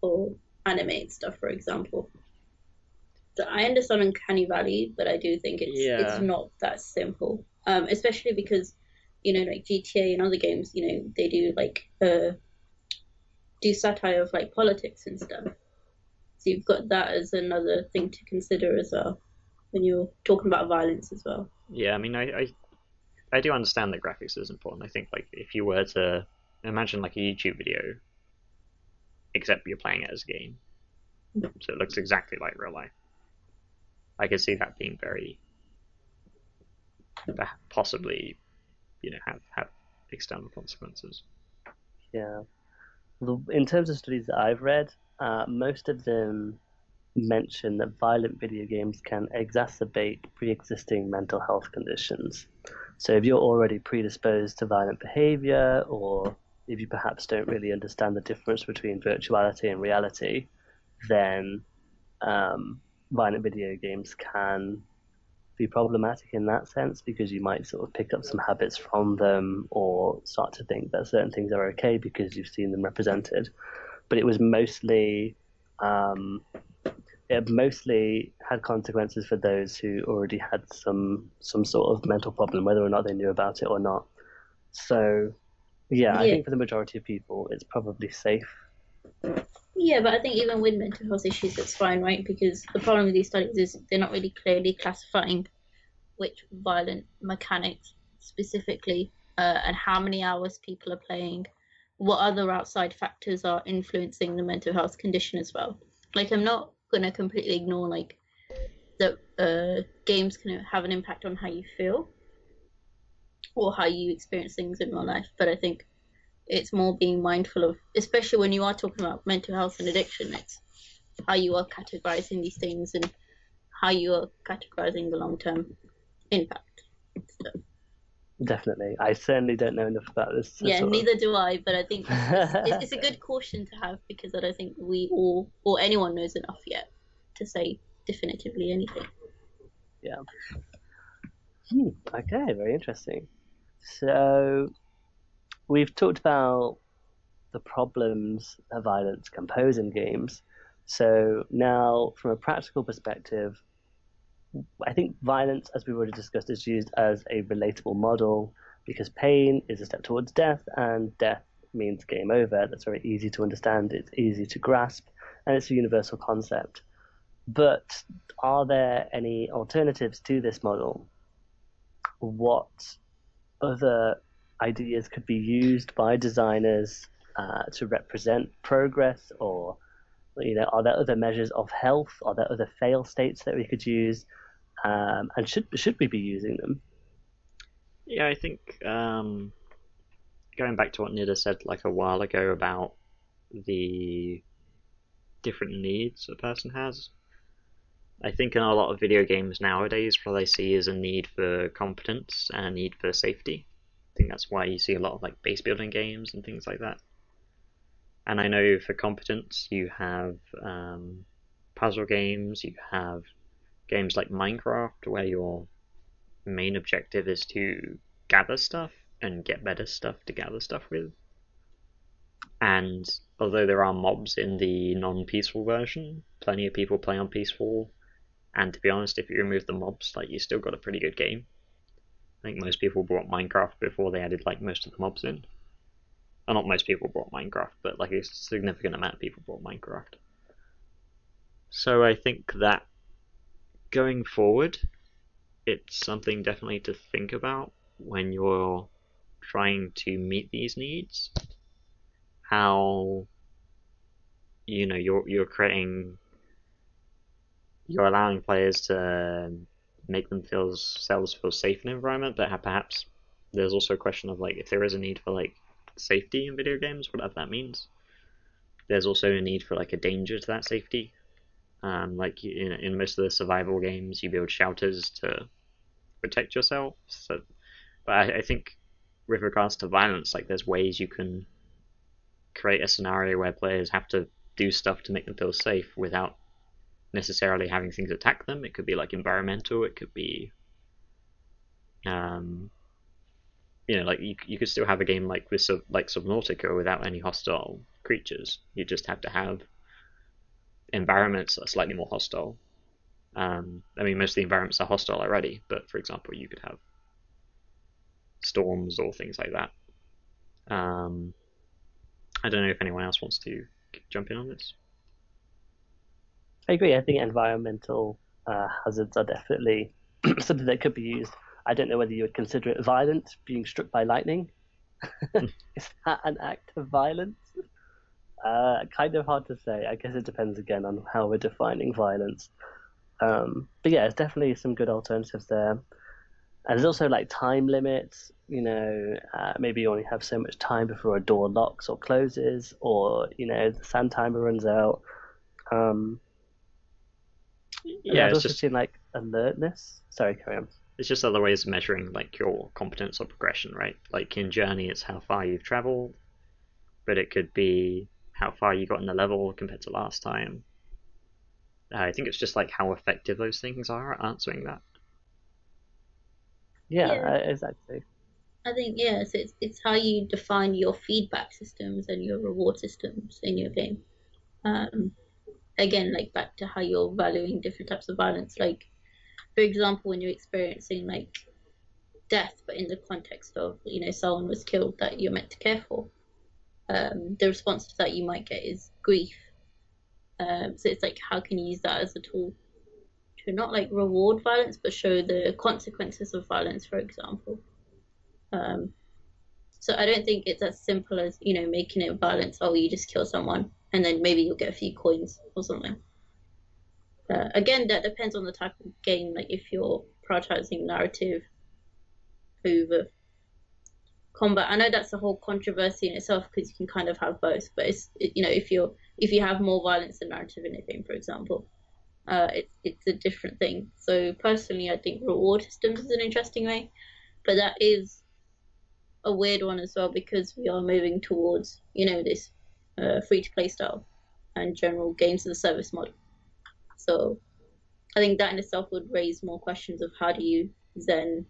or animated stuff, for example. So I understand Uncanny Valley, but I do think it's yeah. it's not that simple. Um, especially because you know, like GTA and other games, you know, they do like uh do satire of like politics and stuff. So you've got that as another thing to consider as well when you're talking about violence as well. Yeah, I mean, I, I, I do understand that graphics is important. I think like if you were to imagine like a YouTube video, except you're playing it as a game. So it looks exactly like real life. I could see that being very possibly, you know, have have external consequences. Yeah. In terms of studies that I've read, uh, most of them mention that violent video games can exacerbate pre-existing mental health conditions. So if you're already predisposed to violent behavior, or if you perhaps don't really understand the difference between virtuality and reality, then um, violent video games can be problematic in that sense because you might sort of pick up some habits from them or start to think that certain things are okay because you've seen them represented. But it was mostly um, it mostly had consequences for those who already had some some sort of mental problem, whether or not they knew about it or not. So, yeah, yeah. I think for the majority of people, it's probably safe. Yeah, but I think even with mental health issues, it's fine, right? Because the problem with these studies is they're not really clearly classifying which violent mechanics specifically uh, and how many hours people are playing, what other outside factors are influencing the mental health condition as well. Like, I'm not going to completely ignore, like, that uh, games can have an impact on how you feel or how you experience things in real life, but I think it's more being mindful of, especially when you are talking about mental health and addiction, it's how you are categorizing these things and how you are categorizing the long term impact. So. Definitely. I certainly don't know enough about this. Yeah, neither of... do I, but I think it's, it's, a good (laughs) caution to have because I don't think we all, or anyone knows enough yet to say definitively anything. Yeah. Hmm, okay, very interesting. So, we've talked about the problems that violence can pose in games. So now, from a practical perspective, I think violence, as we've already discussed, is used as a relatable model because pain is a step towards death, and death means game over. That's very easy to understand, it's easy to grasp, and it's a universal concept. But are there any alternatives to this model? What other ideas could be used by designers uh, to represent progress or you know are there other measures of health are there other fail states that we could use um, and should should we be using them yeah i think um, going back to what nida said like a while ago about the different needs a person has I think in a lot of video games nowadays, what I see is a need for competence and a need for safety. Think that's why you see a lot of like base building games and things like that. And I know for competence, you have um, puzzle games, you have games like Minecraft, where your main objective is to gather stuff and get better stuff to gather stuff with. And although there are mobs in the non peaceful version, plenty of people play on peaceful. And to be honest, if you remove the mobs, like you still got a pretty good game. I think most people bought Minecraft before they added like most of the mobs in. Well, not most people bought Minecraft, but like a significant amount of people bought Minecraft. So I think that going forward, it's something definitely to think about when you're trying to meet these needs. How you know you're you're creating you're allowing players to make them feel themselves feel safe in an environment, but perhaps there's also a question of like if there is a need for like safety in video games, whatever that means. There's also a need for like a danger to that safety. Um, like in, in most of the survival games, you build shelters to protect yourself. So, but I, I think with regards to violence, like there's ways you can create a scenario where players have to do stuff to make them feel safe without necessarily having things attack them. It could be like environmental. It could be, um, you know, like you you could still have a game like this, like Subnautica, without any hostile creatures. You just have to have environments that are slightly more hostile. Um, I mean, most of the environments are hostile already, but for example, you could have storms or things like that. Um, I don't know if anyone else wants to jump in on this. I agree. I think environmental uh, hazards are definitely (clears throat) something that could be used. I don't know whether you would consider it violent, being struck by lightning, (laughs) is that an act of violence? Uh, kind of hard to say. I guess it depends again on how we're defining violence. Um, but yeah, there's definitely some good alternatives there. And there's also like time limits. You know, uh, maybe you only have so much time before a door locks or closes, or you know the sand timer runs out. Um, yeah, I've also just... seen like alertness. Sorry, carry on. It's just other ways of measuring like your competence or progression, right? Like in Journey, it's how far you've traveled, but it could be how far you got in the level compared to last time. I think it's just like how effective those things are at answering that. Yeah, yeah. Uh, exactly. I think yes, it's it's how you define your feedback systems and your reward systems in your game. Um, again, like back to how you're valuing different types of violence. Like, for example, when you're experiencing like death, but in the context of you know someone was killed that you're meant to care for, um, the response to that you might get is grief. Um, so it's like how can you use that as a tool to not like reward violence, but show the consequences of violence, for example. Um, so I don't think it's as simple as you know making it violence. Oh, you just kill someone, and then maybe you'll get a few coins or something. Again, that depends on the type of game. Like if you're prioritizing narrative over combat. I know that's a whole controversy in itself because you can kind of have both. But it's it, you know if you're if you have more violence than narrative in a game, for example, uh, it's it's a different thing. So personally, I think reward systems is an interesting way, but that is a weird one as well because we are moving towards you know this uh, free to play style and general games as a service model. So I think that in itself would raise more questions of how do you then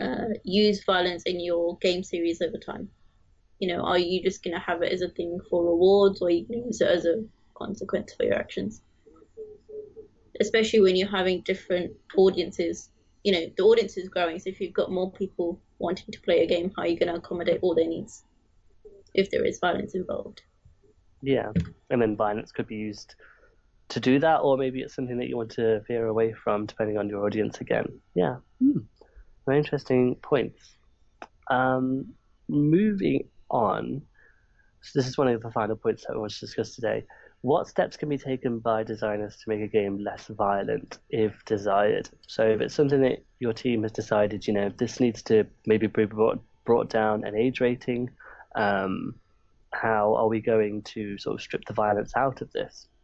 uh, use violence in your game series over time? You know, are you just going to have it as a thing for rewards or are you going to use it as a consequence for your actions? Especially when you're having different audiences. You know, the audience is growing, so if you've got more people wanting to play a game, how are you going to accommodate all their needs if there is violence involved? Yeah, and then violence could be used to do that, or maybe it's something that you want to veer away from, depending on your audience again. Yeah. Hmm. Very interesting points. Um, moving on, so this is one of the final points that I want to discuss today. What steps can be taken by designers to make a game less violent if desired? So, if it's something that your team has decided, you know, this needs to maybe be brought, brought down an age rating, um, how are we going to sort of strip the violence out of this? (laughs)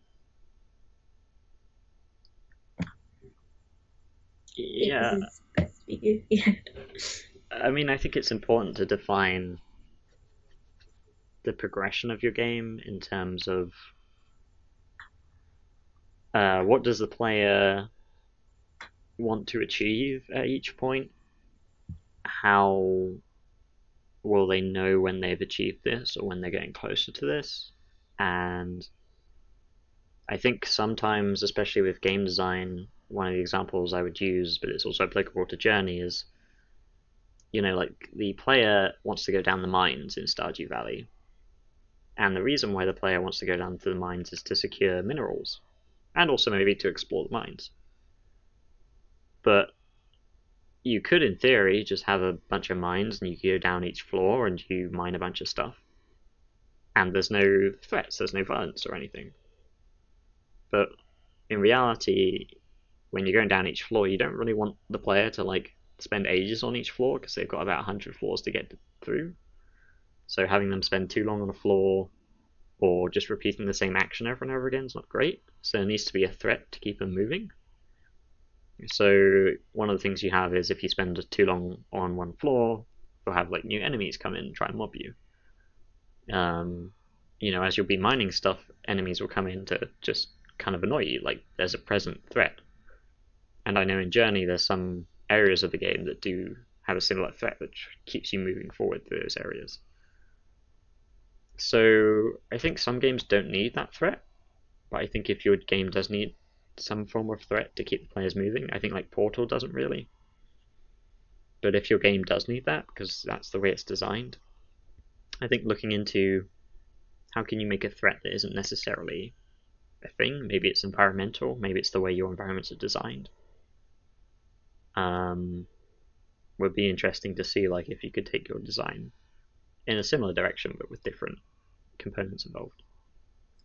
Yeah. I mean, I think it's important to define the progression of your game in terms of uh, what does the player want to achieve at each point? How will they know when they've achieved this or when they're getting closer to this? And I think sometimes, especially with game design, one of the examples I would use, but it's also applicable to Journey, is you know, like the player wants to go down the mines in Stardew Valley, and the reason why the player wants to go down to the mines is to secure minerals, and also maybe to explore the mines. But you could, in theory, just have a bunch of mines and you go down each floor and you mine a bunch of stuff. And there's no threats, there's no violence or anything. But in reality, when you're going down each floor, you don't really want the player to like spend ages on each floor because they've got about 100 floors to get through. So having them spend too long on a floor or just repeating the same action over and over again is not great. So there needs to be a threat to keep them moving. So one of the things you have is if you spend too long on one floor, you'll have like new enemies come in and try and mob you. Um, you know, as you'll be mining stuff, enemies will come in to just kind of annoy you. Like there's a present threat. And I know in Journey there's some areas of the game that do have a similar threat which keeps you moving forward through those areas. So I think some games don't need that threat, but I think if your game does need some form of threat to keep the players moving, I think like Portal doesn't really. But if your game does need that, because that's the way it's designed, I think looking into how can you make a threat that isn't necessarily a thing, maybe it's environmental, maybe it's the way your environments are designed um, would be interesting to see like if you could take your design in a similar direction but with different components involved.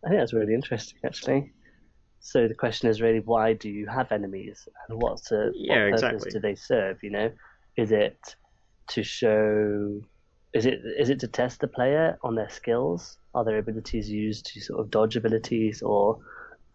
I think that's really interesting, actually. So the question is really, why do you have enemies, and what's a, Yeah, what purpose exactly. do they serve? You know, is it to show? Is it is it to test the player on their skills? Are their abilities used to sort of dodge abilities, or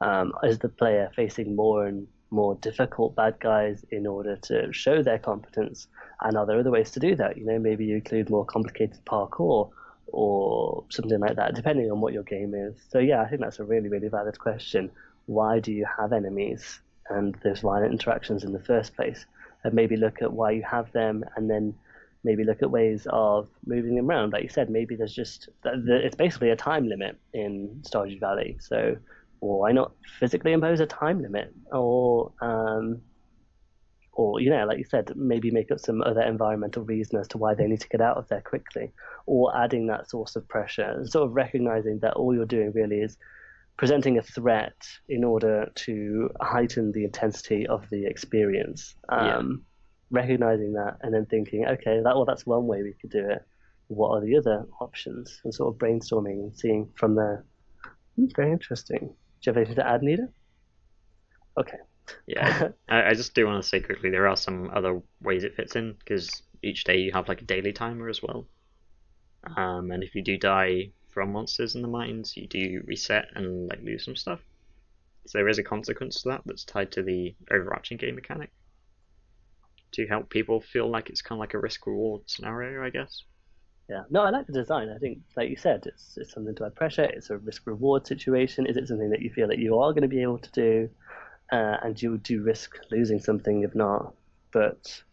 um, is the player facing more and more difficult bad guys in order to show their competence? And are there other ways to do that? You know, maybe you include more complicated parkour or something like that, depending on what your game is. So yeah, I think that's a really, really valid question. Why do you have enemies and those violent interactions in the first place? And maybe look at why you have them, and then maybe look at ways of moving them around. Like you said, maybe there's just it's basically a time limit in Stardew Valley. So why not physically impose a time limit, or um, or you know, like you said, maybe make up some other environmental reason as to why they need to get out of there quickly, or adding that source of pressure, and sort of recognizing that all you're doing really is presenting a threat in order to heighten the intensity of the experience. Um, Recognizing that, and then thinking, okay, that well, that's one way we could do it. What are the other options? And sort of brainstorming and seeing from there. Hmm, Very interesting. Do you have anything to add, Nida? Okay. Yeah, (laughs) I, I just do want to say quickly there are some other ways it fits in because each day you have like a daily timer as well. Um, and if you do die from monsters in the mines, you do reset and like lose some stuff. So there is a consequence to that that's tied to the overarching game mechanic to help people feel like it's kind of like a risk reward scenario, I guess. Yeah, no, I like the design. I think, like you said, it's it's something to add pressure. It's a risk reward situation. Is it something that you feel that you are going to be able to do, uh, and you do risk losing something if not? But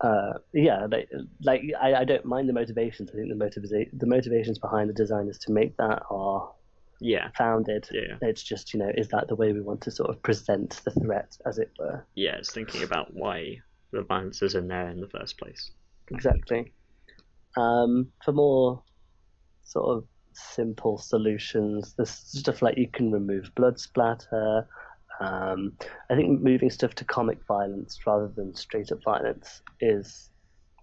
uh, yeah, like, like I, I don't mind the motivations. I think the motiva- the motivations behind the designers to make that are Yeah, founded. yeah, It's just you know, is that the way we want to sort of present the threat, as it were? yeah. It's thinking about why the violence is in there in the first place. Exactly. Um, for more sort of simple solutions, there's stuff like you can remove blood splatter. Um, I think moving stuff to comic violence rather than straight up violence is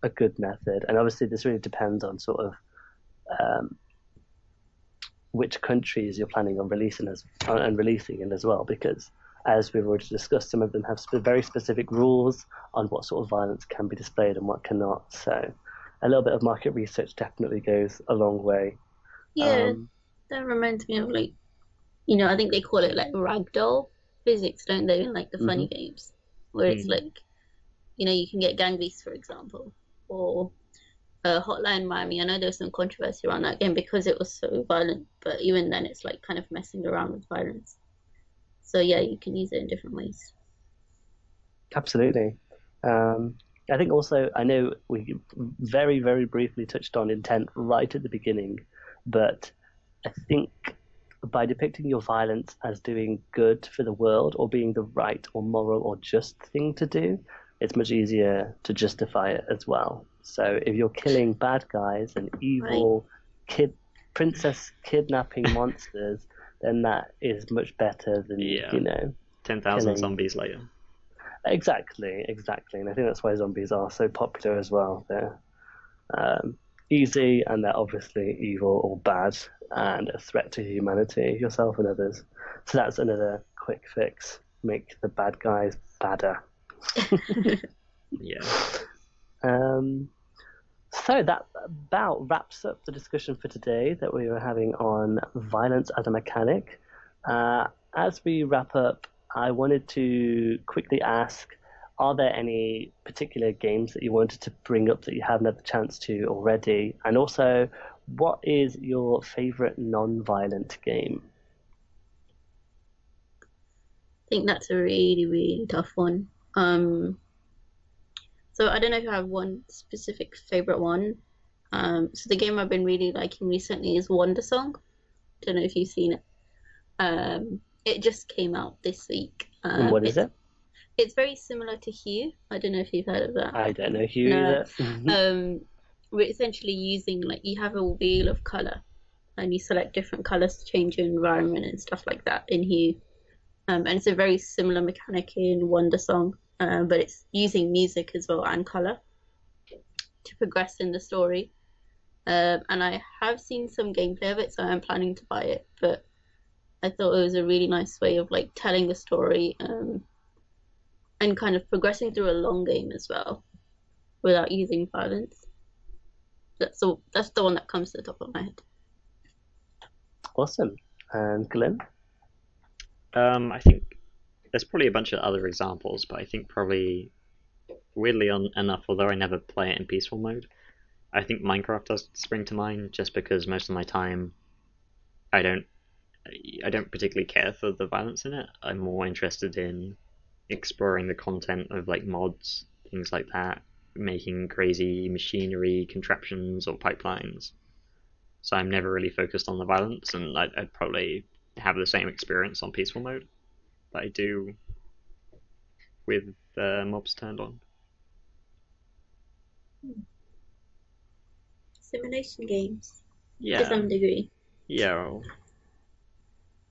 a good method. And obviously, this really depends on sort of um, which countries you're planning on releasing as and releasing in as well, because as we've already discussed, some of them have sp- very specific rules on what sort of violence can be displayed and what cannot. So, a little bit of market research definitely goes a long way. Yeah, Um, that reminds me of like, you know, I think they call it like ragdoll physics, don't they? In like the funny games, where it's Mm. like, you know, you can get Gang Beasts, for example, or uh, Hotline Miami. I know there was some controversy around that game because it was so violent, but even then, it's like kind of messing around with violence. So yeah, you can use it in different ways. Absolutely. Um, I think also, I know we very, very briefly touched on intent right at the beginning, but I think by depicting your violence as doing good for the world or being the right or moral or just thing to do, it's much easier to justify it as well. So if you're killing bad guys and evil kid princess kidnapping (laughs) monsters, then that is much better than Yeah. you know Ten thousand zombies later. Exactly, exactly, and I think that's why zombies are so popular as well. They're um, easy, and they're obviously evil or bad, and a threat to humanity, yourself and others. So that's another quick fix: make the bad guys badder. (laughs) Yeah. Um, so that about wraps up the discussion for today that we were having on violence as a mechanic. Uh, as we wrap up, I wanted to quickly ask Are there any particular games that you wanted to bring up that you haven't had the chance to already? And also, what is your favorite non violent game? I think that's a really, really tough one. Um, so I don't know if I have one specific favorite one. Um, so the game I've been really liking recently is Wandersong. Don't know if you've seen it. Um, it just came out this week. Um, what is it? It's very similar to Hue. I don't know if you've heard of that. I don't know Hue No. either. (laughs) um, we're essentially using like you have a wheel of color, and you select different colors to change your environment and stuff like that in Hue. Um, and it's a very similar mechanic in Wandersong, um, but it's using music as well and color to progress in the story. Um, and I have seen some gameplay of it, so I'm planning to buy it. But I thought it was a really nice way of like telling the story um, and kind of progressing through a long game as well, without using violence. That's the that's the one that comes to the top of my head. Awesome. And Glyn? Um, I think there's probably a bunch of other examples, but I think probably weirdly on, enough, although I never play it in peaceful mode, I think Minecraft does spring to mind just because most of my time I don't I don't particularly care for the violence in it. I'm more interested in exploring the content of like mods, things like that, making crazy machinery contraptions or pipelines. So I'm never really focused on the violence, and I'd, I'd probably have the same experience on peaceful mode that I do with the mobs turned on. Simulation games. Yeah. To some degree. Yeah. Well,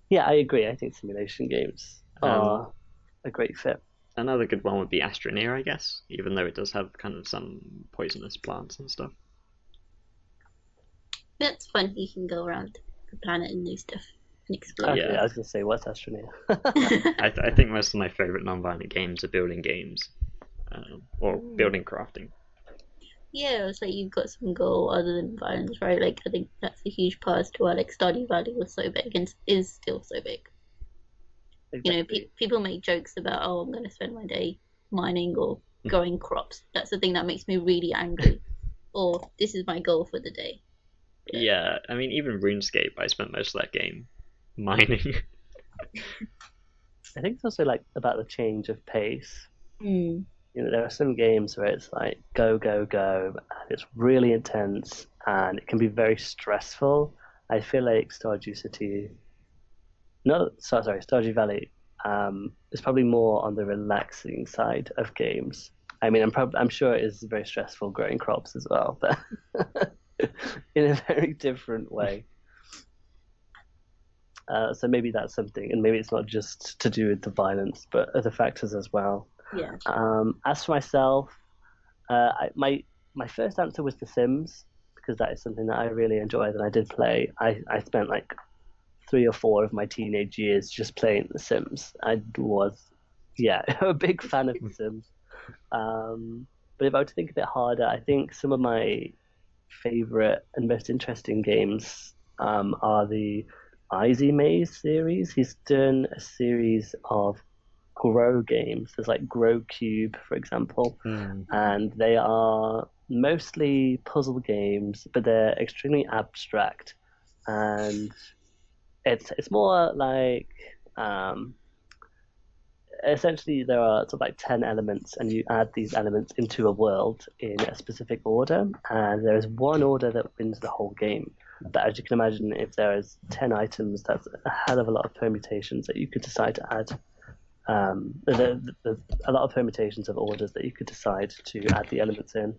Yeah, I agree. I think simulation games Um, are a great fit. another good one would be Astroneer, I guess, even though it does have kind of some poisonous plants and stuff. That's fun. You can go around the planet and do stuff and explore. Okay, yeah. I was going to say, what's Astroneer? (laughs) I, th- I think most of my favorite non-violent games are building games, um, or building crafting. Yeah, it's like you've got some goal other than violence, right? Like I think that's a huge part as to why like Stardew Valley was so big and is still so big. You know, pe- people make jokes about, oh, I'm going to spend my day mining or growing crops. That's the thing that makes me really angry. (laughs) or this is my goal for the day. Yeah, I mean even RuneScape, I spent most of that game mining. (laughs) I think it's also like about the change of pace. Mm. You know, there are some games where it's like go, go, go, and it's really intense and it can be very stressful. I feel like Stardew City, no, so, sorry, Stardew Valley, um, is probably more on the relaxing side of games. I mean, I'm prob- I'm sure it is very stressful growing crops as well, but (laughs) in a very different way. Uh, so maybe that's something, and maybe it's not just to do with the violence, but other factors as well. Yeah. Um, as for myself, uh, I, my my first answer was The Sims because that is something that I really enjoyed and I did play. I, I spent like three or four of my teenage years just playing The Sims. I was, yeah, (laughs) a big fan of The (laughs) Sims. Um, but if I were to think a bit harder, I think some of my favorite and most interesting games um, are the Eyezmaze series. He's done a series of Grow games. There's like Grow Cube, for example, and they are mostly puzzle games, but they're extremely abstract, and it's it's more like um, essentially there are sort of like 10 elements and you add these elements into a world in a specific order. And there is one order that wins the whole game. But as you can imagine if there is 10 items that's a hell of a lot of permutations that you could decide to add um, a lot of permutations of orders that you could decide to add the elements in.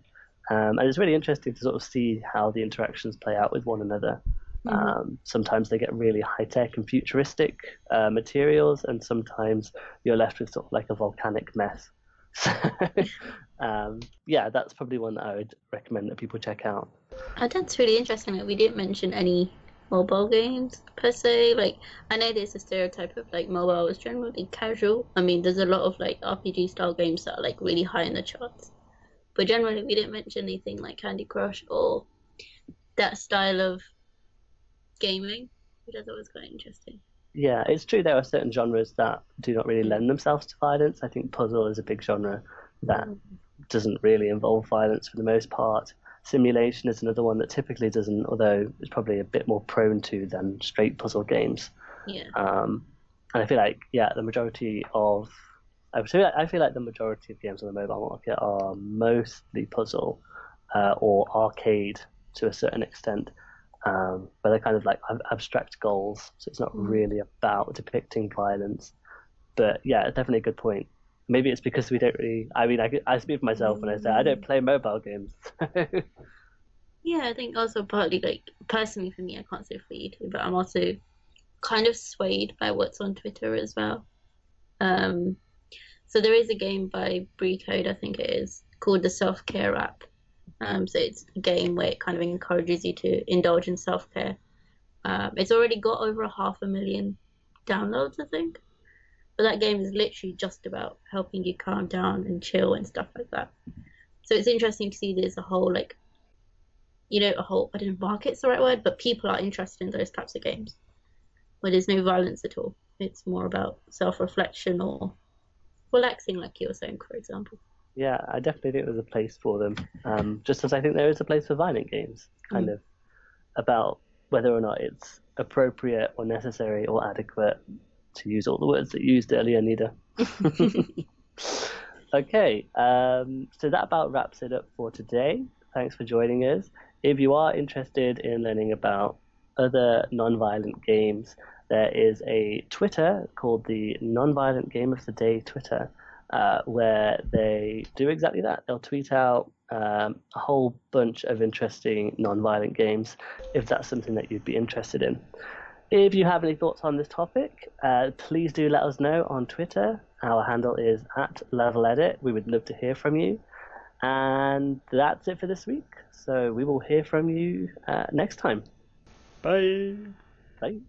Um, and it's really interesting to sort of see how the interactions play out with one another um, sometimes they get really high tech and futuristic uh, materials, and sometimes you're left with sort of like a volcanic mess. So, (laughs) um, yeah, that's probably one that I would recommend that people check out. Oh, that's really interesting. Like, we didn't mention any mobile games per se. Like, I know there's a stereotype of like mobile is generally casual. I mean, there's a lot of like RPG style games that are like really high in the charts. But generally, we didn't mention anything like Candy Crush or that style of gaming, which I thought was quite interesting. Yeah, it's true there are certain genres that do not really lend themselves to violence. I think puzzle is a big genre that doesn't really involve violence for the most part. Simulation is another one that typically doesn't, although it's probably a bit more prone to than straight puzzle games. Yeah. Um, and I feel like, yeah, the majority of I feel like, I feel like the majority of games on the mobile market are mostly puzzle uh, or arcade to a certain extent, um, but they're kind of like abstract goals. So it's not really about depicting violence. But yeah, definitely a good point. Maybe it's because we don't really. I mean, I, I speak for myself when I say I don't play mobile games. (laughs) Yeah, I think also partly like personally for me, I can't say for you two, but I'm also kind of swayed by what's on Twitter as well. Um, so there is a game by Brecode, I think it is, called the Self Care App, Um, so it's a game where it kind of encourages you to indulge in self care. Um, it's already got over a half a million downloads, I think. But that game is literally just about helping you calm down and chill and stuff like that. So it's interesting to see there's a whole like, you know, a whole I don't know, market's the right word, but people are interested in those types of games where there's no violence at all. It's more about self-reflection or relaxing, like you were saying, for example. Yeah, I definitely think there's a place for them. Um, just as I think there is a place for violent games, kind mm. of about whether or not it's appropriate or necessary or adequate to use all the words that you used earlier, Nida. (laughs) (laughs) okay, um, so that about wraps it up for today. Thanks for joining us. If you are interested in learning about other non-violent games, there is a Twitter called the Non-Violent Game of the Day Twitter, uh, where they do exactly that. They'll tweet out um, a whole bunch of interesting non-violent games, if that's something that you'd be interested in. If you have any thoughts on this topic, uh, please do let us know on Twitter. Our handle is at Level Edit. We would love to hear from you. And that's it for this week. So we will hear from you uh, next time. Bye. Bye.